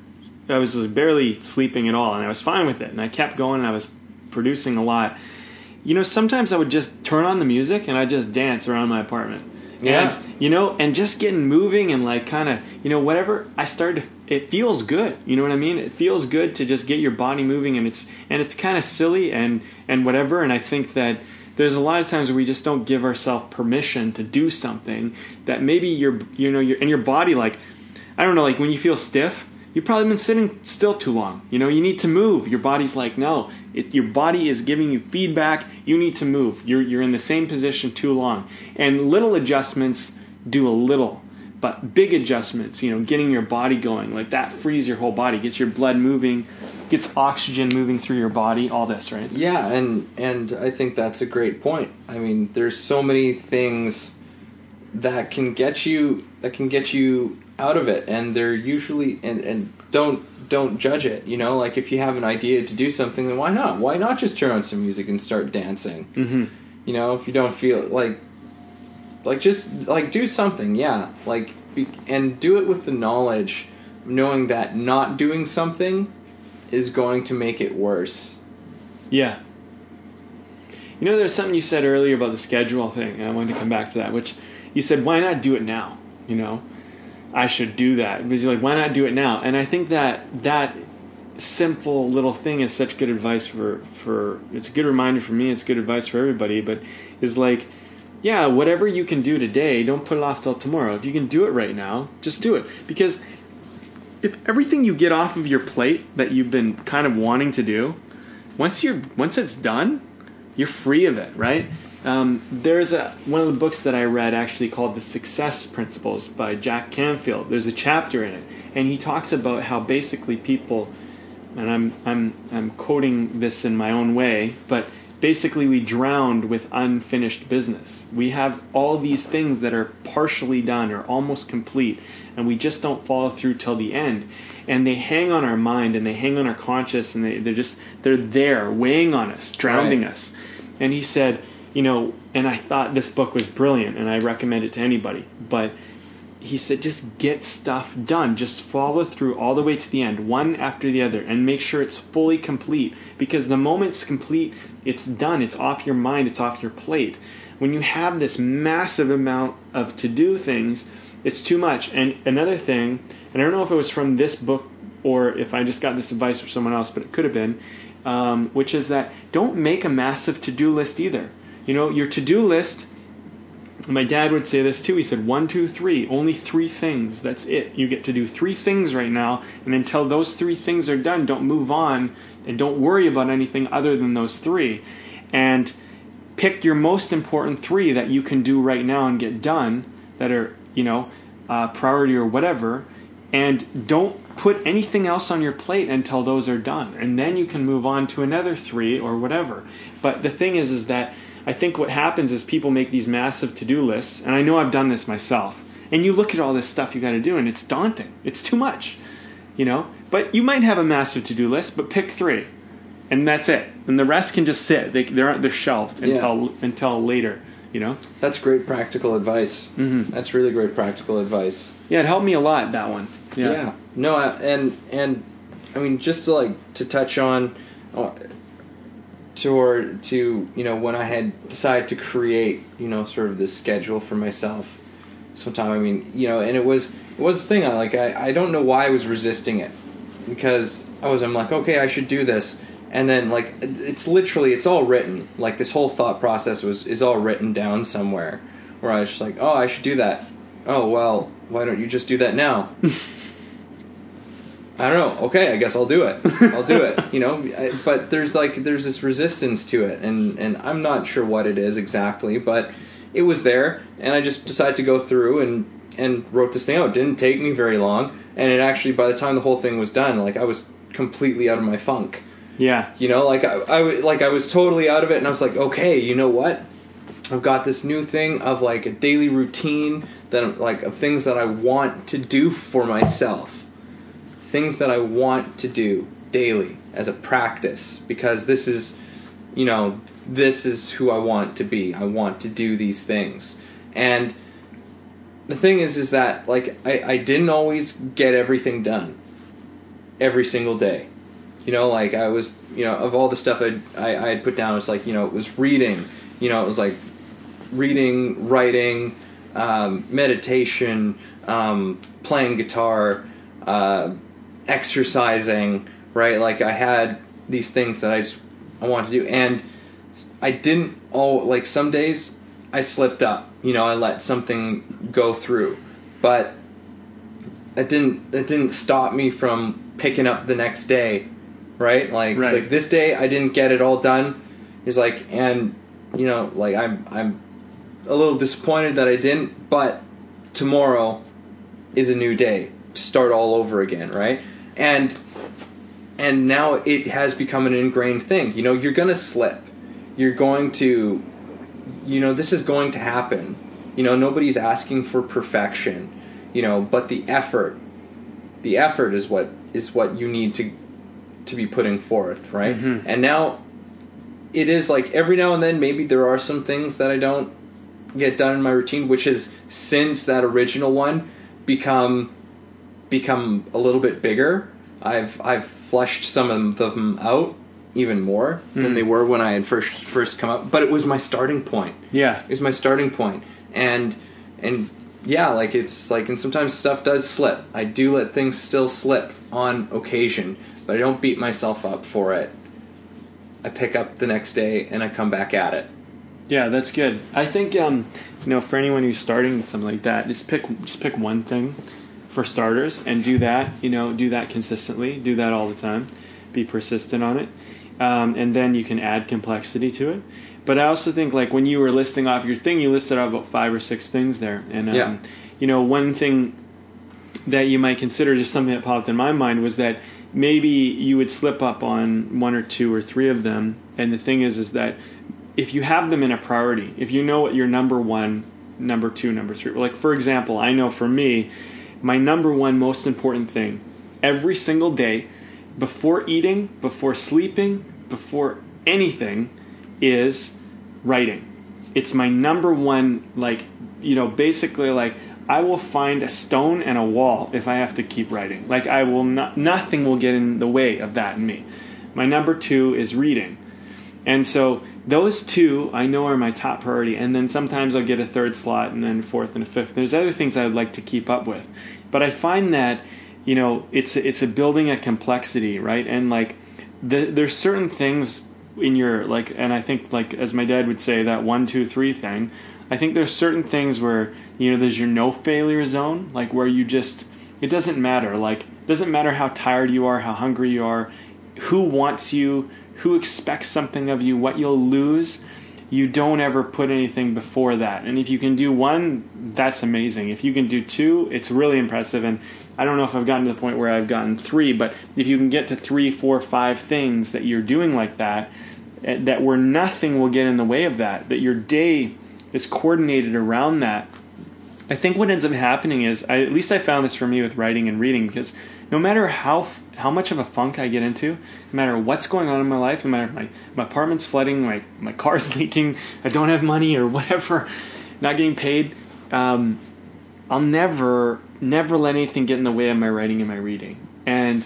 i was just barely sleeping at all and i was fine with it and i kept going and i was producing a lot you know, sometimes I would just turn on the music and I just dance around my apartment. Yeah. And you know, and just getting moving and like kind of, you know, whatever I started to it feels good. You know what I mean? It feels good to just get your body moving and it's and it's kind of silly and and whatever and I think that there's a lot of times where we just don't give ourselves permission to do something that maybe your you know your and your body like I don't know like when you feel stiff You've probably been sitting still too long. You know, you need to move. Your body's like, no. It, your body is giving you feedback. You need to move. You're, you're in the same position too long. And little adjustments do a little. But big adjustments, you know, getting your body going, like that frees your whole body, gets your blood moving, gets oxygen moving through your body, all this, right? Yeah, and and I think that's a great point. I mean, there's so many things that can get you that can get you out of it and they're usually and and don't don't judge it you know like if you have an idea to do something then why not why not just turn on some music and start dancing Mm-hmm. you know if you don't feel like like just like do something yeah like be, and do it with the knowledge knowing that not doing something is going to make it worse Yeah. You know, there's something you said earlier about the schedule thing, and I wanted to come back to that, which you said, why not do it now? You know, I should do that. But you're like, why not do it now? And I think that that simple little thing is such good advice for, for it's a good reminder for me, it's good advice for everybody, but is like, yeah, whatever you can do today, don't put it off till tomorrow. If you can do it right now, just do it. Because if everything you get off of your plate that you've been kind of wanting to do, once you're once it's done, you're free of it, right? Um, there's a one of the books that I read actually called The Success Principles by Jack Canfield. There's a chapter in it, and he talks about how basically people, and I'm I'm I'm quoting this in my own way, but basically we drowned with unfinished business. We have all these things that are partially done or almost complete, and we just don't follow through till the end. And they hang on our mind and they hang on our conscience and they, they're just they're there weighing on us, drowning Right. us. And he said, you know, and I thought this book was brilliant and I recommend it to anybody, but he said just get stuff done just follow through all the way to the end one after the other and make sure it's fully complete because the moment it's complete it's done. It's off your mind. It's off your plate. When you have this massive amount of to do things it's too much. And another thing and i don't know if it was from this book or if i just got this advice from someone else but it could have been um, which is that don't make a massive to-do list either. You know your to-do list my dad would say this too. He said, one, two, three, only three things. That's it. You get to do three things right now, and until those three things are done, don't move on and don't worry about anything other than those three. And pick your most important three that you can do right now and get done that are, you know, uh, priority or whatever, and don't put anything else on your plate until those are done. And then you can move on to another three or whatever. But the thing is, is that I think what happens is people make these massive to do lists, and I know I've done this myself. And you look at all this stuff you got to do, and it's daunting. It's too much, you know. But you might have a massive to do list, but pick three, and that's it. And the rest can just sit. They they're they're shelved Yeah. until until later, you know. that's great practical advice Mhm. that's really great practical advice Yeah, it helped me a lot that one. Yeah. Yeah. No, I, and and I mean just to like to touch on to or to you know when I had decided to create you know sort of this schedule for myself. Sometime I mean you know and it was it was this thing I like I, I don't know why I was resisting it. Because I was I'm like okay I should do this. And then like it's literally it's all written. Like this whole thought process was is all written down somewhere. Where I was just like oh I should do that. Oh well why don't you just do that now I don't know. Okay, I guess I'll do it. I'll do it. You know, I- but there's like there's this resistance to it, and and I'm not sure what it is exactly, but it was there, and I just decided to go through and and wrote this thing out. It didn't take me very long, and it actually by the time the whole thing was done, like I was completely out of my funk. Yeah. You know, like I, I like I was totally out of it, and I was like, okay, you know what? I've got this new thing of like a daily routine that like of things that I want to do for myself things that I want to do daily as a practice because this is, you know, this is who I want to be. I want to do these things. And the thing is, is that, like, I, I didn't always get everything done every single day. You know, like, I was, you know, of all the stuff I'd, I, I had put down, it's like, you know, it was reading, you know, it was like reading, writing, um, meditation, um, playing guitar, uh, exercising, right? Like I had these things that I just I wanted to do, and I didn't. all like some days I slipped up. You know, I let something go through, but that didn't that didn't stop me from picking up the next day, right? Like Right. like this day I didn't get it all done. He's like, and you know, like I'm I'm a little disappointed that I didn't, but tomorrow is a new day to start all over again, right? And and now it has become an ingrained thing. You know, you're going to slip. You're going to you know, this is going to happen. You know, nobody's asking for perfection, you know, but the effort the effort is what is what you need to to be putting forth, right? Mm-hmm. And now it is like every now and then maybe there are some things that I don't get done in my routine, which has since that original one become become a little bit bigger. I've I've flushed some of them out even more than they were when I had first first come up. But it was my starting point. Yeah. It was my starting point. And and yeah, like it's like and sometimes stuff does slip. I do let things still slip on occasion, but I don't beat myself up for it. I pick up the next day and I come back at it. Yeah, that's good. I think um, you know for anyone who's starting something like that, just pick just pick one thing for starters and do that. You know, do that consistently. Do that all the time. Be persistent on it, um, and then you can add complexity to it. But I also think like when you were listing off your thing, you listed off about five or six things there, and um, Yeah. you know one thing that you might consider just something that popped in my mind was that maybe you would slip up on one or two or three of them and the thing is is that if you have them in a priority if you know what your number one number two number three like for example i know for me my number one most important thing every single day before eating before sleeping before anything is writing. It's my number one like you know basically like i will find a stone and a wall if i have to keep writing. Like i will not nothing will get in the way of that in me. My number two is reading. And so those two I know are my top priority. And then sometimes I'll get a third slot and then fourth and a fifth. There's other things I would like to keep up with. But I find that, you know, it's it's a building a complexity, right? And like the, there's certain things in your like and I think like as my dad would say, that one, two, three thing, I think there's certain things where, you know, there's your no failure zone, like where you just it doesn't matter. Like doesn't matter how tired you are, how hungry you are, who wants you, who expects something of you, what you'll lose, you don't ever put anything before that. And if you can do one, that's amazing. If you can do two, it's really impressive. And I don't know if I've gotten to the point where I've gotten three, but if you can get to three, four, five things that you're doing like that, eh, that where nothing will get in the way of that, that your day is coordinated around that, I think what ends up happening is, I, at least I found this for me with writing and reading, because no matter how how much of a funk I get into, no matter what's going on in my life, no matter if my, my apartment's flooding, my, my car's leaking, I don't have money or whatever, not getting paid, um, I'll never, never let anything get in the way of my writing and my reading. And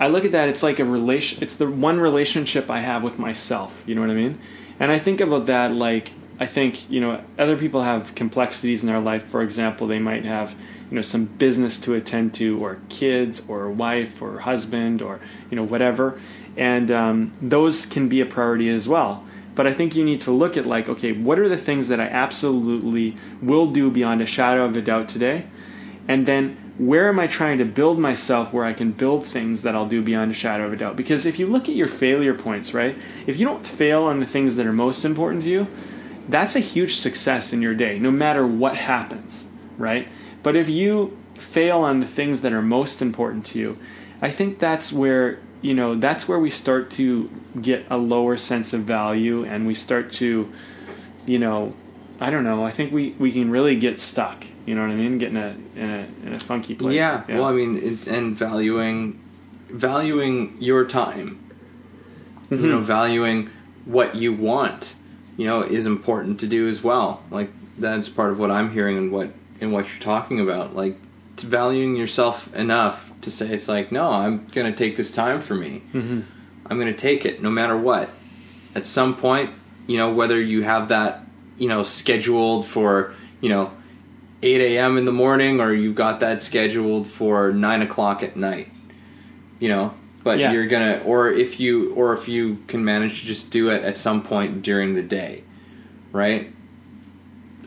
I look at that, it's like a relation, it's the one relationship I have with myself, you know what I mean? And I think about that like, I think, you know, other people have complexities in their life. For example, they might have, you know, some business to attend to, or kids, or wife, or husband, or, you know, whatever. And um, those can be a priority as well. But I think you need to look at, like, okay, what are the things that I absolutely will do beyond a shadow of a doubt today? And then where am I trying to build myself where I can build things that I'll do beyond a shadow of a doubt? Because if you look at your failure points, right? If you don't fail on the things that are most important to you, that's a huge success in your day, no matter what happens, right? But if you fail on the things that are most important to you, I think that's where, you know, that's where we start to get a lower sense of value and we start to, you know, I don't know, I think we, we can really get stuck, you know what I mean? getting a, in a, in a funky place. Yeah. Well, I mean, it, and valuing valuing your time. Mm-hmm. You know, valuing what you want. You know, is important to do as well. Like that's part of what I'm hearing and what and what you're talking about. Like to valuing yourself enough to say it's like, no, I'm gonna take this time for me. Mm-hmm. I'm gonna take it no matter what. At some point, you know, whether you have that, you know, scheduled for, you know, 8 a.m. in the morning or you've got that scheduled for 9 o'clock at night you know but Yeah. you're gonna or if you or if you can manage to just do it at some point during the day right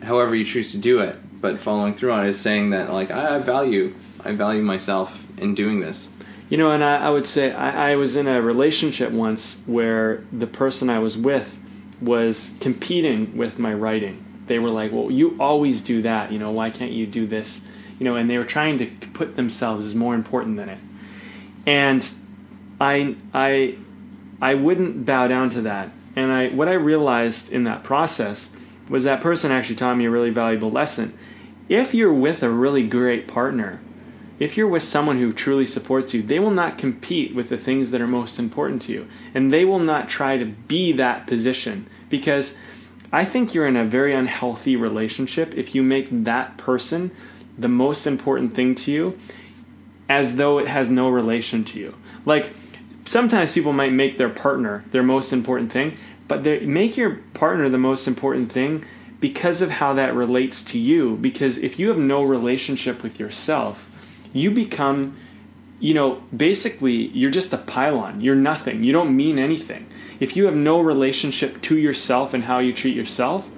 however you choose to do it but following through on it is saying that like I, value I value myself in doing this. You know, and I, I would say I, I was in a relationship once where the person I was with was competing with my writing. They were like, "Well, you always do that. You know, why can't you do this?" You know, and they were trying to put themselves as more important than it. And I, I, I wouldn't bow down to that. And I, what I realized in that process was that person actually taught me a really valuable lesson. If you're with a really great partner, if you're with someone who truly supports you, they will not compete with the things that are most important to you. And they will not try to be that position because I think you're in a very unhealthy relationship if you make that person the most important thing to you as though it has no relation to you. Like sometimes people might make their partner their most important thing, but make your partner the most important thing because of how that relates to you. Because if you have no relationship with yourself, you become, you know, basically you're just a pylon. You're nothing. You don't mean anything. If you have no relationship to yourself and how you treat yourself,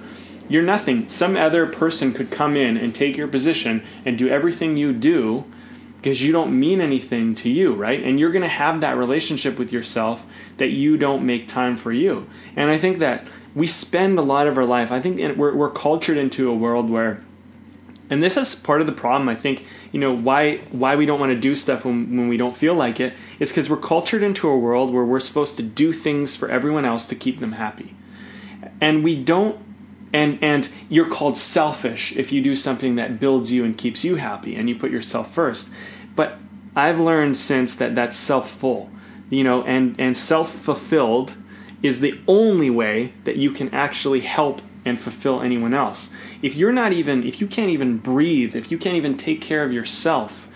you're nothing. Some other person could come in and take your position and do everything you do because you don't mean anything to you, right? And you're going to have that relationship with yourself that you don't make time for you. And I think that we spend a lot of our life, I think we're, we're cultured into a world where and this is part of the problem i think you know why why we don't want to do stuff when, when we don't feel like it is because we're cultured into a world where we're supposed to do things for everyone else to keep them happy. And we don't and and you're called selfish if you do something that builds you and keeps you happy and you put yourself first. But I've learned since that that's self full, you know, and, and self fulfilled is the only way that you can actually help and fulfill anyone else. If you're not even, if you can't even breathe, if you can't even take care of yourself,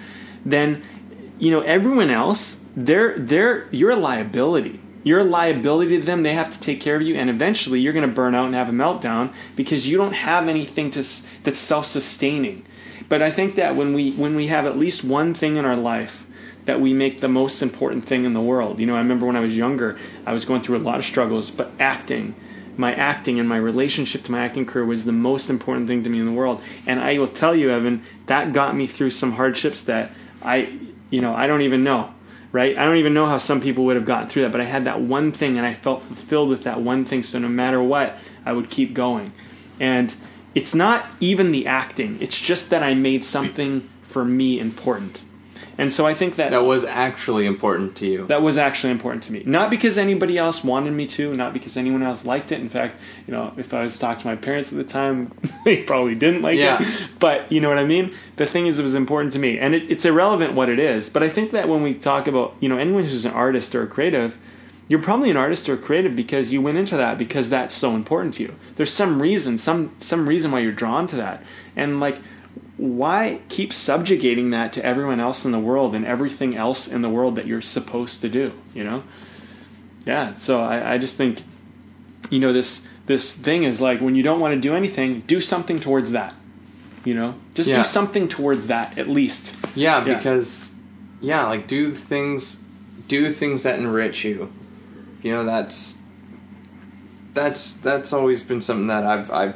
then, you know, everyone else, they're, they're, you're a liability. You're a liability to them. They have to take care of you, and eventually you're going to burn out and have a meltdown because you don't have anything to, that's self sustaining. But I think that when we when we have at least one thing in our life that we make the most important thing in the world. You know, I remember when I was younger, I was going through a lot of struggles, but acting, my acting and my relationship to my acting career was the most important thing to me in the world. And I will tell you, Evan, that got me through some hardships that I, you know, I don't even know, right? I don't even know how some people would have gotten through that, but I had that one thing and I felt fulfilled with that one thing. So no matter what, I would keep going. And it's not even the acting, it's just that I made something for me important. And so I think that that was actually important to you. That was actually important to me. Not because anybody else wanted me to, not because anyone else liked it. In fact, you know, if I was to talk to my parents at the time, they probably didn't like yeah. it. But you know what I mean? The thing is, it was important to me. And it, it's irrelevant what it is. But I think that when we talk about, you know, anyone who's an artist or a creative, you're probably an artist or creative because you went into that because that's so important to you. There's some reason, some some reason why you're drawn to that. And like why keep subjugating that to everyone else in the world and everything else in the world that you're supposed to do, you know? Yeah, so I, I just think you know this this thing is like when you don't want to do anything, do something towards that. You know? Just yeah. do something towards that at least. Yeah, yeah, because yeah, like do things do things that enrich you you know that's that's that's always been something that I've I've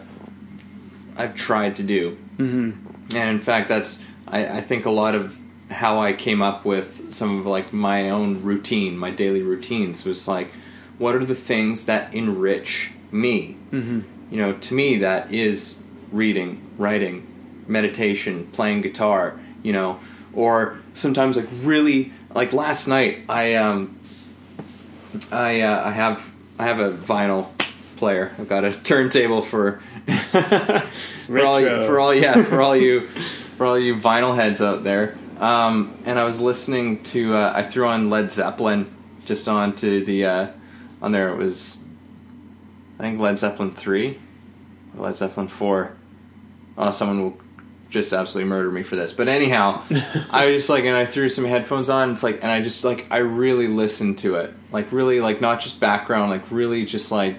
I've tried to do. Mm-hmm. And in fact, that's I, I think a lot of how I came up with some of like my own routine, my daily routines was like, what are the things that enrich me? Mm-hmm. You know, to me that is reading, writing, meditation, playing guitar. You know, or sometimes like really like last night I um I uh, I have I have a vinyl player. I've got a turntable for for all you, for all yeah for all you for all you vinyl heads out there. Um, and I was listening to uh, I threw on Led Zeppelin just on to the uh, on there. It was I think Led Zeppelin three, or Led Zeppelin four. Oh, someone will just absolutely murder me for this. But anyhow, I was just like, and I threw some headphones on. It's like, and I just like, I really listened to it, like really, like not just background, like really just like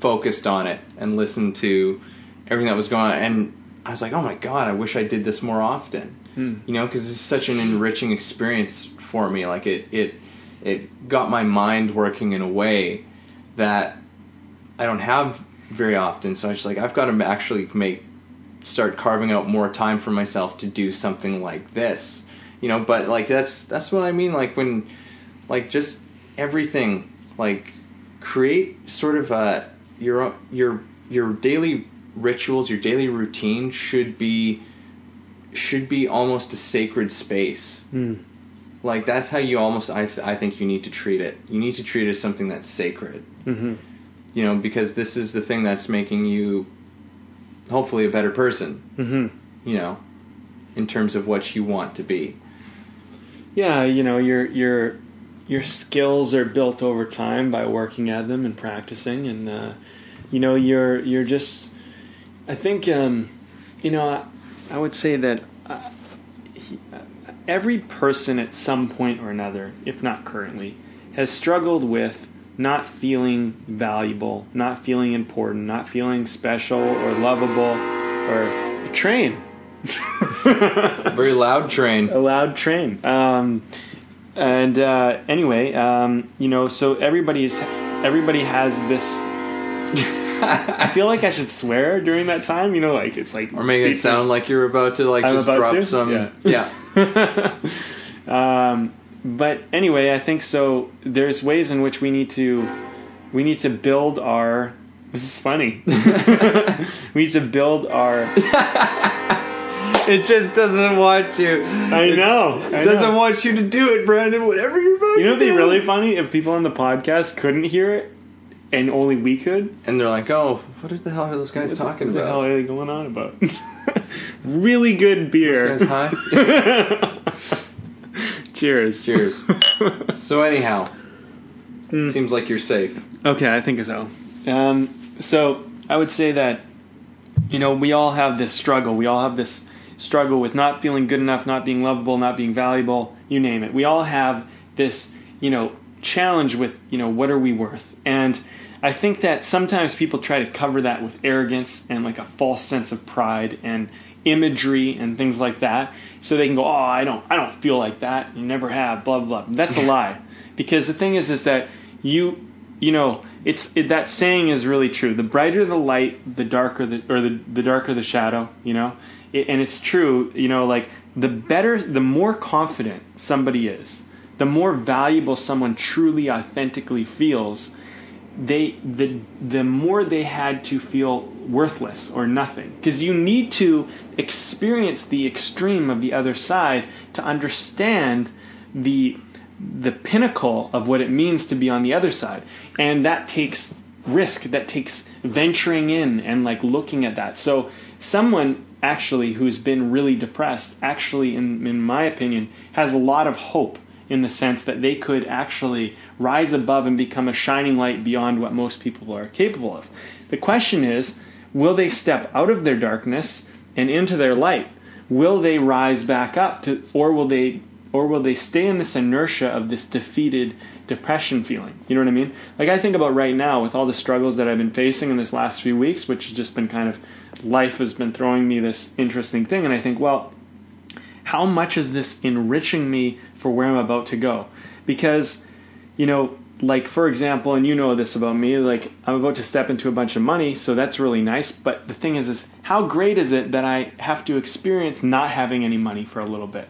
focused on it and listened to everything that was going on. And I was like, oh my god, I wish I did this more often. Hmm. You know, because it's such an enriching experience for me. Like it, it, it got my mind working in a way that I don't have very often. So I was just like, I've got to actually make start carving out more time for myself to do something like this you know but like that's that's what i mean like when like just everything like create sort of a your your your daily rituals your daily routine should be should be almost a sacred space. Like that's how you almost I, th- I think you need to treat it. You need to treat it as something that's sacred. Mhm. you know because this is the thing that's making you hopefully a better person. Mhm. you know in terms of what you want to be. Yeah, you know, your your your skills are built over time by working at them and practicing, and uh, you know, you're you're just. I think, um, you know, I, I would say that uh, he, uh, every person at some point or another, if not currently, has struggled with not feeling valuable, not feeling important, not feeling special or lovable, or a train. very loud train a loud train. Um, and uh, anyway, um, you know, so everybody's everybody has this. I feel like I should swear during that time. You know, like it's like or make it sound like you're about to like I'm just drop to? some Yeah. yeah um, but anyway, I think so. There's ways in which we need to we need to build our. This is funny. we need to build our. It just doesn't want you I know. I it doesn't know. want you to do it brandon whatever you're about You know, to it'd be really funny if people on the podcast couldn't hear it, and only we could. and they're like oh what the hell are those guys talking about? What the hell are they going on about? really good beer. Those guys high Cheers. cheers so anyhow Hmm. seems like you're safe Okay, I think so. Um, so I would say that you know we all have this struggle. We all have this struggle with not feeling good enough, not being lovable, not being valuable. You name it. We all have this you know challenge with you know what are we worth and. I think that sometimes people try to cover that with arrogance and like a false sense of pride and imagery and things like that, so they can go, "Oh, I don't, I don't feel like that. You never have." Blah blah. blah. That's a lie, because the thing is, is that you you know it's it, that saying is really true the brighter the light the darker the or the, the darker the shadow you know and it's true you know like the better the more confident somebody is the more valuable someone truly authentically feels they the the more they had to feel worthless or nothing. Because you need to experience the extreme of the other side to understand the the pinnacle of what it means to be on the other side. And that takes risk that takes venturing in and like looking at that. So someone actually who's been really depressed actually in, in my opinion has a lot of hope in the sense that they could actually rise above and become a shining light beyond what most people are capable of. The question is will they step out of their darkness and into their light? Will they rise back up to or will they or will they stay in this inertia of this defeated depression feeling? You know what i mean? Like i think about right now with all the struggles that i've been facing in this last few weeks which has just been kind of life has been throwing me this interesting thing and i think well how much is this enriching me for where i'm about to go? Because you know like for example and you know this about me like i'm about to step into a bunch of money so that's really nice but the thing is is how great is it that i have to experience not having any money for a little bit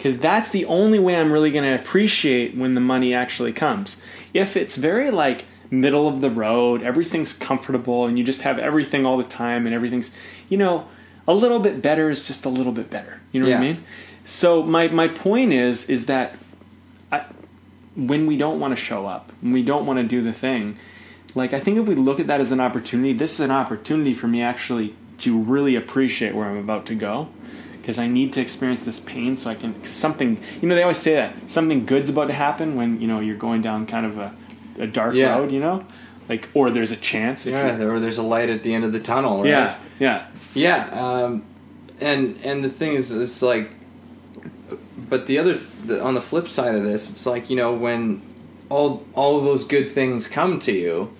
because that's the only way i'm really going to appreciate when the money actually comes. If it's very like middle of the road everything's comfortable and you just have everything all the time and everything's you know a little bit better is just a little bit better. You know what i mean? So my my point is is that I, when we don't want to show up, when we don't want to do the thing, like I think if we look at that as an opportunity, this is an opportunity for me actually to really appreciate where I'm about to go. Because I need to experience this pain so I can something. You know, they always say that something good's about to happen when you know you're going down kind of a, a dark Yeah. road. You know, like or there's a chance. If yeah you, or there's a light at the end of the tunnel right? yeah, yeah, Yeah, um, and and the thing is, it's like, but the other the, on the flip side of this, it's like you know when all all of those good things come to you,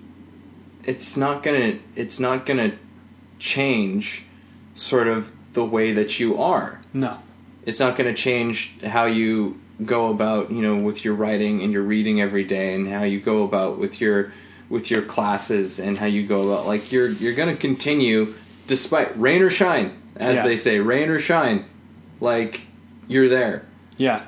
it's not gonna it's not gonna change sort of the way that you are. no, It's not gonna change how you go about you know with your writing and your reading every day and how you go about with your with your classes and how you go about like you're you're gonna continue despite rain or shine as Yeah. they say, rain or shine, like you're there. Yeah.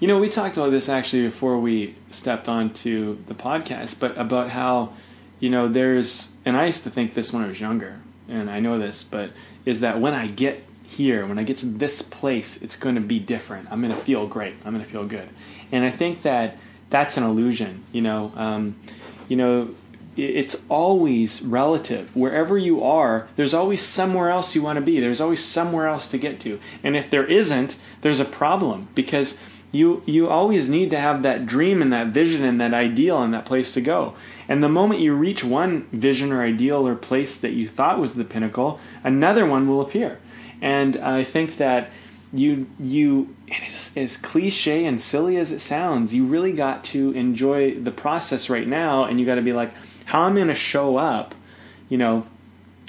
You know, we talked about this actually before we stepped onto the podcast, but about how, you know, there's, and I used to think this when I was younger, and I know this, but is that when I get here, when I get to this place, it's going to be different. I'm going to feel great. I'm going to feel good. And I think that that's an illusion, you know. Um, you know, it's always relative. Wherever you are, there's always somewhere else you want to be. There's always somewhere else to get to. And if there isn't, there's a problem because you you always need to have that dream and that vision and that ideal and that place to go. And the moment you reach one vision or ideal or place that you thought was the pinnacle, another one will appear. And I think that you you as, as cliche and silly as it sounds, you really got to enjoy the process right now, and you got to be like, how I'm going to show up, you know,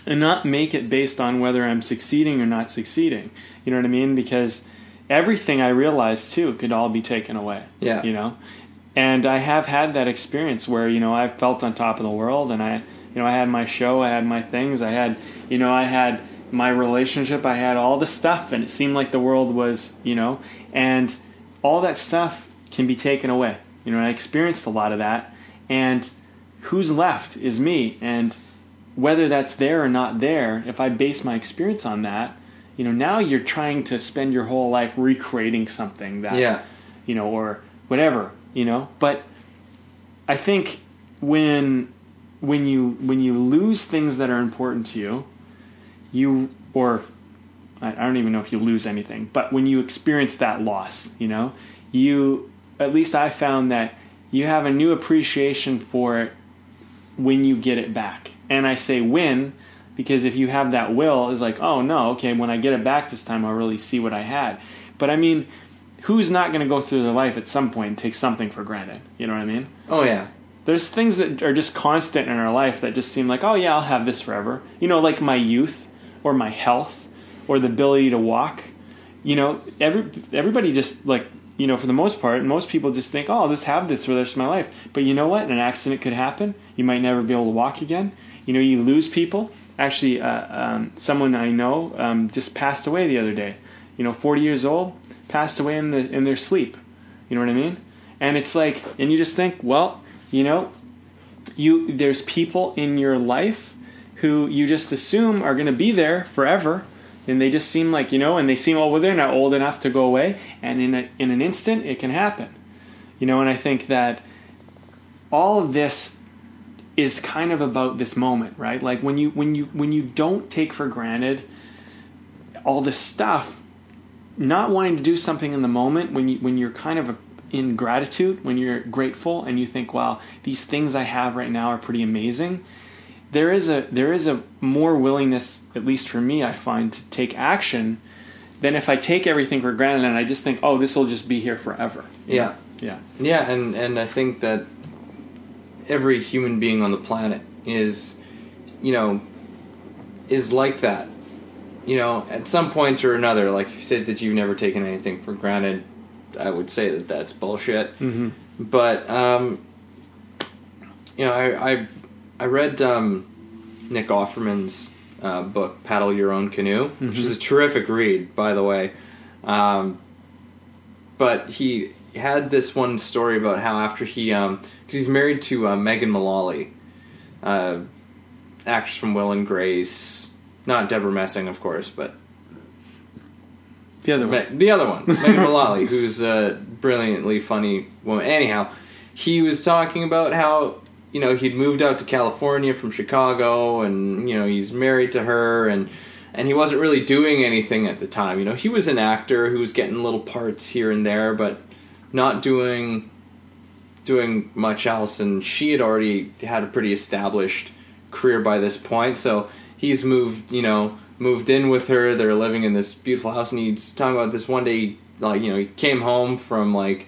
and not make it based on whether I'm succeeding or not succeeding. You know what I mean? Because everything I realized too could all be taken away. Yeah. You know, and I have had that experience where you know I felt on top of the world, and I you know I had my show, I had my things, I had you know I had my relationship, I had all the stuff, and it seemed like the world was you know, and all that stuff can be taken away. You know, I experienced a lot of that, and who's left is me, and whether that's there or not there, if I base my experience on that, you know, now you're trying to spend your whole life recreating something that, Yeah. you know, or whatever, you know. But I think when when you when you lose things that are important to you, you or I I don't even know if you lose anything, but when you experience that loss, you know, you at least I found that you have a new appreciation for it when you get it back. And I say when because if you have that will, is like, oh no, okay, when I get it back this time, I'll really see what I had. But I mean, who's not going to go through their life at some point and take something for granted? You know what I mean? Oh yeah. There's things that are just constant in our life that just seem like, oh yeah, I'll have this forever. You know, like my youth or my health or the ability to walk. You know, every everybody just like you know, for the most part, most people just think, oh, I'll just have this for the rest of my life. But you know what? An accident could happen. You might never be able to walk again. You know, you lose people. Actually, uh, um, someone I know um, just passed away the other day. You know, 40 years old, passed away in the in their sleep. You know what I mean? And it's like, and you just think, well, you know, you there's people in your life who you just assume are going to be there forever and they just seem like you know and they seem oh well they're not old enough to go away and in a, in an instant it can happen you know and i think that all of this is kind of about this moment right? Like when you when you when you don't take for granted all this stuff not wanting to do something in the moment when you when you're kind of in gratitude when you're grateful and you think wow these things i have right now are pretty amazing there is a there is a more willingness at least for me i find to take action than if i take everything for granted and i just think oh this will just be here forever. Yeah. yeah. Yeah, and and I think that every human being on the planet is, you know, is like that. You know, at some point or another, like you said that you've never taken anything for granted. I would say that that's bullshit. mm-hmm. But um, you know, I I, I read um, Nick Offerman's uh, book "Paddle Your Own Canoe," which is a terrific read, by the way. Um, but he had this one story about how after he, because he's married to uh, Megan Mullally, uh, actress from Will and Grace, not Deborah Messing, of course, but the other Me- one the other one, Megan Mullally, who's a brilliantly funny woman. Anyhow, he was talking about how you know he'd moved out to California from Chicago, and you know he's married to her, and and he wasn't really doing anything at the time. You know, he was an actor who was getting little parts here and there, but not doing doing much else. And she had already had a pretty established career by this point, so he's moved. You know, moved in with her. They're living in this beautiful house, and he's talking about this one day. Like you know, he came home from like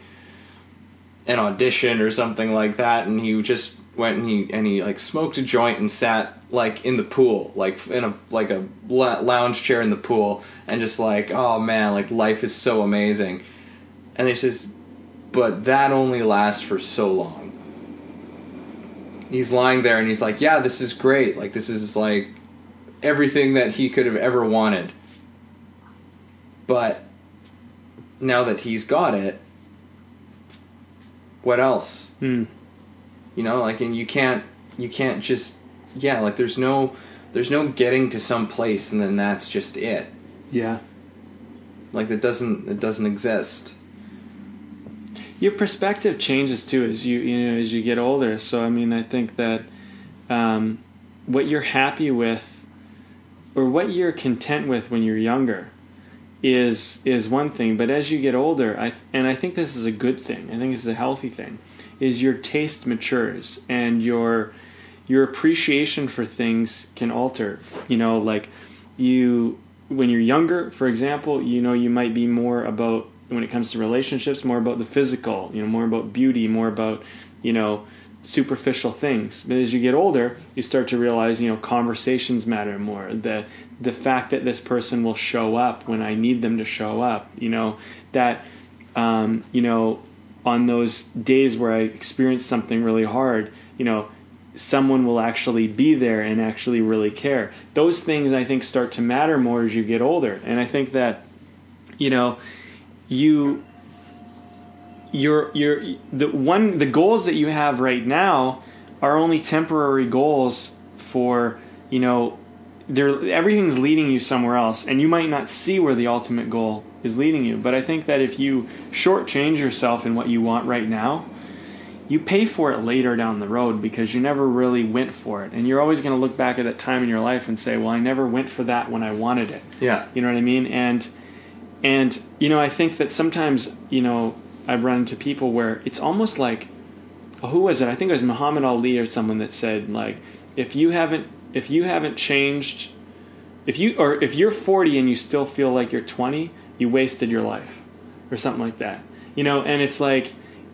an audition or something like that, and he just went and he and he like smoked a joint and sat like in the pool, like in a like a lounge chair in the pool, and just like, oh man, like life is so amazing. And he says, but that only lasts for so long. He's lying there and he's like, yeah, this is great. Like this is like everything that he could have ever wanted. but now that he's got it, what else? Hmm. You know, like, and you can't, you can't just, yeah, like, there's no, there's no getting to some place and then that's just it. Yeah. Like, that doesn't, it doesn't exist. Your perspective changes too as you you know as you get older. So I mean, I think that um, what you're happy with, or what you're content with when you're younger, is is one thing. But as you get older, I and I think this is a good thing. I think this is a healthy thing. Is your taste matures and your your appreciation for things can alter. You know, like you when you're younger, for example, you know you might be more about when it comes to relationships, more about the physical, you know, more about beauty, more about, you know, superficial things. But as you get older, you start to realize, you know, conversations matter more. The the fact that this person will show up when I need them to show up, you know, that um, you know, on those days where I experience something really hard, you know, someone will actually be there and actually really care. Those things I think start to matter more as you get older. And I think that, you know, you your your the one the goals that you have right now are only temporary goals for you know there everything's leading you somewhere else and you might not see where the ultimate goal is leading you. But i think that if you shortchange yourself in what you want right now you pay for it later down the road because you never really went for it. And you're always going to look back at that time in your life and say well i never went for that when i wanted it. Yeah. you know what i mean? And and you know i think that sometimes you know i've run into people where it's almost like who was it? I think it was muhammad ali or someone that said like if you haven't if you haven't changed if you or if you're 40 and you still feel like you're 20 you wasted your life or something like that. You know and it's like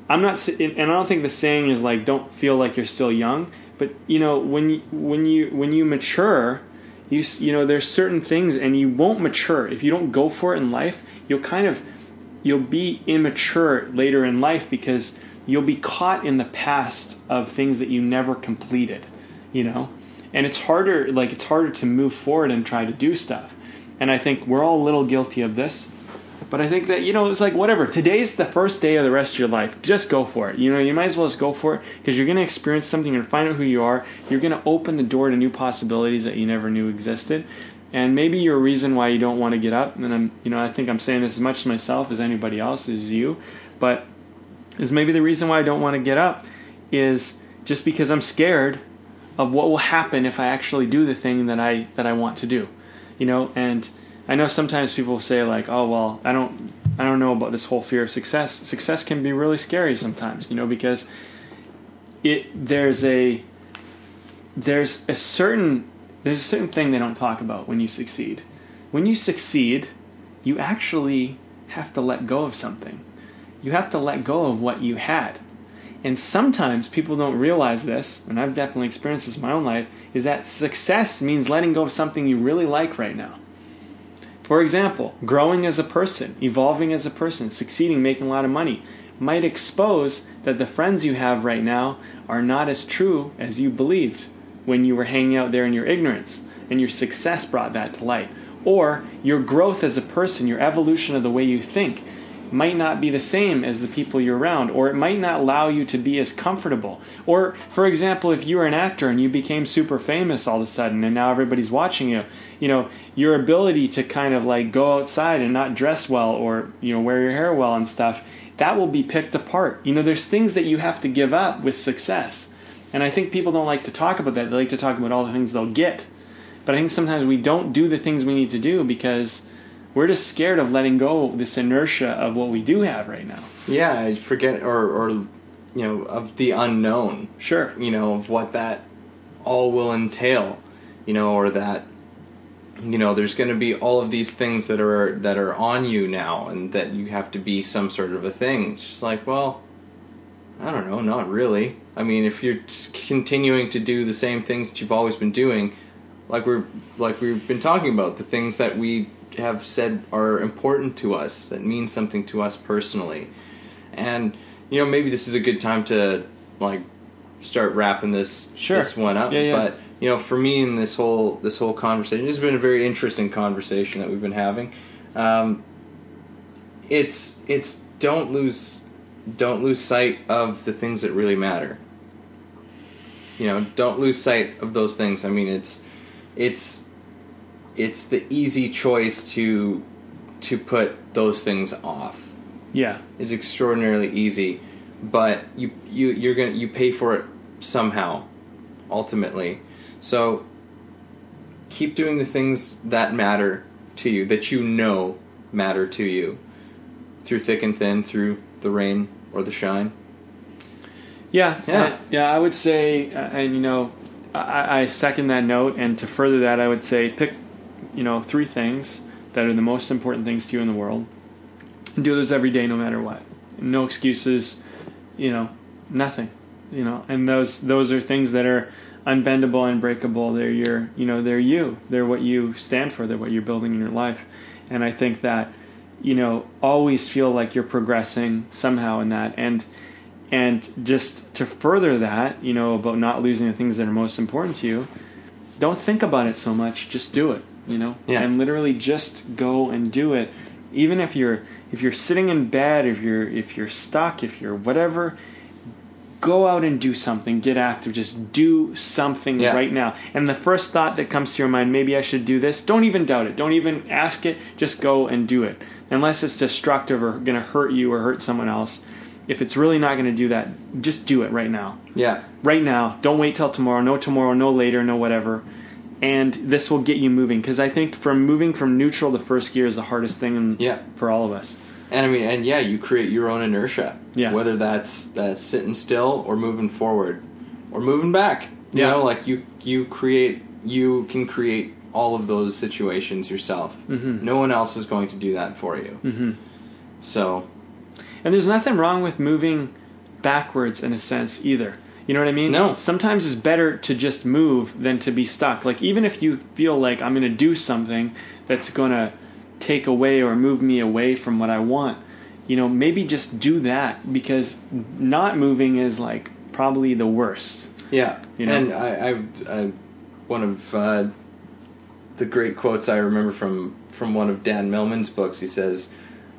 i'm not and i don't think the saying is like don't feel like you're still young but you know when when you when you mature you you know there's certain things and you won't mature. If you don't go for it in life you'll kind of you'll be immature later in life because you'll be caught in the past of things that you never completed you know? And it's harder like it's harder to move forward and try to do stuff. And i think we're all a little guilty of this but i think that you know it's like whatever. Today's the first day of the rest of your life. Just go for it. You know you might as well just go for it because you're going to experience something and find out who you are. You're going to open the door to new possibilities that you never knew existed. And maybe your reason why you don't want to get up and i'm you know i think i'm saying this as much to myself as anybody else is you but is maybe the reason why i don't want to get up is just because i'm scared of what will happen if i actually do the thing that i that i want to do you know? And i know sometimes people say like oh well i don't i don't know about this whole fear of success success can be really scary sometimes you know because it there's a there's a certain there's a certain thing they don't talk about when you succeed. When you succeed, you actually have to let go of something. You have to let go of what you had. And sometimes people don't realize this, and I've definitely experienced this in my own life, is that success means letting go of something you really like right now. For example, growing as a person, evolving as a person, succeeding, making a lot of money might expose that the friends you have right now are not as true as you believed when you were hanging out there in your ignorance, and your success brought that to light. Or your growth as a person, your evolution of the way you think, might not be the same as the people you're around, or it might not allow you to be as comfortable. Or, for example, if you were an actor and you became super famous all of a sudden and now everybody's watching you, you know, your ability to kind of like go outside and not dress well or, you know, wear your hair well and stuff, that will be picked apart. You know, there's things that you have to give up with success. And I think people don't like to talk about that. They like to talk about all the things they'll get. But I think sometimes we don't do the things we need to do because we're just scared of letting go this inertia of what we do have right now. Yeah, I forget or or you know of the unknown. Sure. You know of what that all will entail. You know, or that you know there's going to be all of these things that are that are on you now, and that you have to be some sort of a thing. It's just like, well, I don't know, not really. I mean, if you're continuing to do the same things that you've always been doing, like we're like we've been talking about, the things that we have said are important to us, that mean something to us personally, and you know maybe this is a good time to like start wrapping this Sure. this one up. Yeah, yeah. But you know, for me in this whole this whole conversation, this has been a very interesting conversation that we've been having. Um, it's it's don't lose don't lose sight of the things that really matter. You know, don't lose sight of those things. I mean, it's it's it's the easy choice to to put those things off. Yeah. It's extraordinarily easy, but you you you're gonna you pay for it somehow, ultimately. So keep doing the things that matter to you, that you know matter to you, through thick and thin, through the rain or the shine. Yeah, Yeah. uh, yeah. I would say, uh, and you know, I, I second that note. And to further that, I would say pick, you know, three things that are the most important things to you in the world. And do those every day, no matter what. No excuses. You know, nothing. You know, and those those are things that are unbendable, unbreakable. They're your, you know, they're you. They're what you stand for. They're what you're building in your life. And I think that, you know, always feel like you're progressing somehow in that. And and just to further that, you know, about not losing the things that are most important to you, don't think about it so much. Just do it, you know? Yeah. And literally just go and do it. Even if you're if you're sitting in bed, if you're if you're stuck, if you're whatever, go out and do something. Get active. Just do something Yeah. right now. And the first thought that comes to your mind, maybe I should do this, don't even doubt it. Don't even ask it. Just go and do it. Unless it's destructive or going to hurt you or hurt someone else. If it's really not going to do that, just do it right now. Yeah, Right now. Don't wait till tomorrow. No tomorrow, no later, no whatever. And this will get you moving because I think from moving from neutral to first gear is the hardest thing in, Yeah. for all of us. and I mean, and yeah, you create your own inertia. Yeah. Whether that's that's sitting still or moving forward, or moving back. You Yeah. know, like you you create you can create all of those situations yourself. Mm-hmm. No one else is going to do that for you. Mm-hmm. So And there's nothing wrong with moving backwards in a sense either. You know what I mean? No. Sometimes it's better to just move than to be stuck. Like even if you feel like I'm going to do something that's going to take away or move me away from what I want, you know, maybe just do that because not moving is like probably the worst. Yeah, You know? and I, I, I one of uh, the great quotes I remember from from one of Dan Millman's books. He says,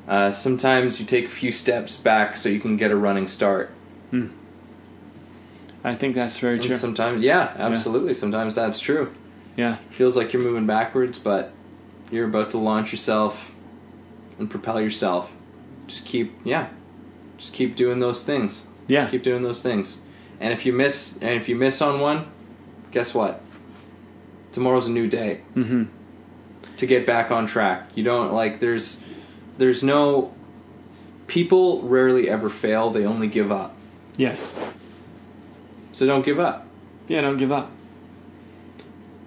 uh, "Sometimes you take a few steps back so you can get a running start." I think that's very And true. sometimes, yeah, absolutely. Sometimes that's true. Yeah. Feels like you're moving backwards, but you're about to launch yourself and propel yourself. Just keep, yeah, just keep doing those things. Yeah. keep doing those things. And if you miss, and if you miss on one, guess what? Tomorrow's a new day Mm-hmm. to get back on track. You don't like there's there's no people rarely ever fail. They only give up. Yes. So don't give up. Yeah, don't give up.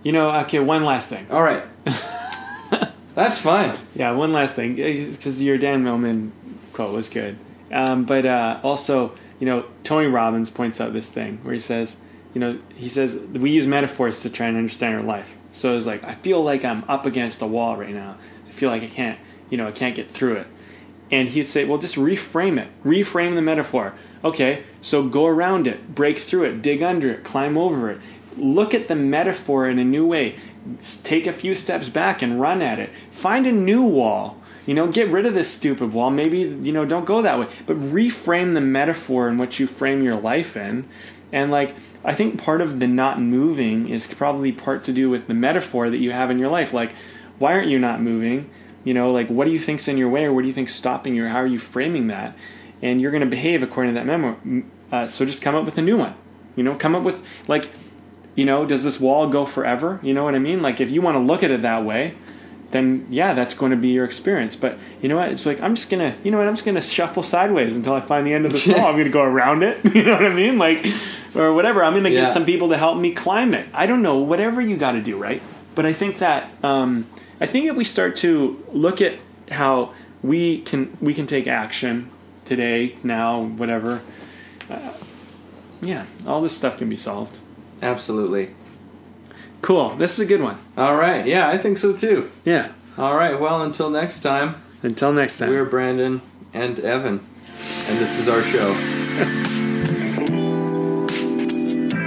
You know, okay, one last thing. All right. That's fine. Yeah, one last thing, because your Dan Millman quote was good. Um, but uh, also, you know, Tony Robbins points out this thing where he says, you know, he says we use metaphors to try and understand our life. So it's like I feel like I'm up against a wall right now. I feel like I can't, you know, I can't get through it. And he'd say, well, just reframe it. Reframe the metaphor. Okay, so go around it, break through it, dig under it, climb over it. Look at the metaphor in a new way. Take a few steps back and run at it. Find a new wall. You know, get rid of this stupid wall. Maybe, you know, don't go that way. But reframe the metaphor in what you frame your life in. And, like, I think part of the not moving is probably part to do with the metaphor that you have in your life. Like, why aren't you not moving? You know, like, what do you think's in your way or what do you think's stopping you how are you framing that? And you're going to behave according to that memo. Uh, so just come up with a new one. You know, come up with, like, you know, does this wall go forever? You know what I mean? Like, if you want to look at it that way, then yeah, that's going to be your experience. But you know what? It's like I'm just gonna, you know what? I'm just gonna shuffle sideways until I find the end of the wall. I'm gonna go around it. You know what I mean? Like, or whatever. I'm gonna Yeah. get some people to help me climb it. I don't know. Whatever you got to do, right? But I think that um, I think if we start to look at how we can we can take action today, now, whatever. Uh, yeah, all this stuff can be solved. Absolutely. Cool. This is a good one. All right. Yeah, I think so too. Yeah. All right. Well, until next time, Until next time. we're Brandon and Evan, and this is our show.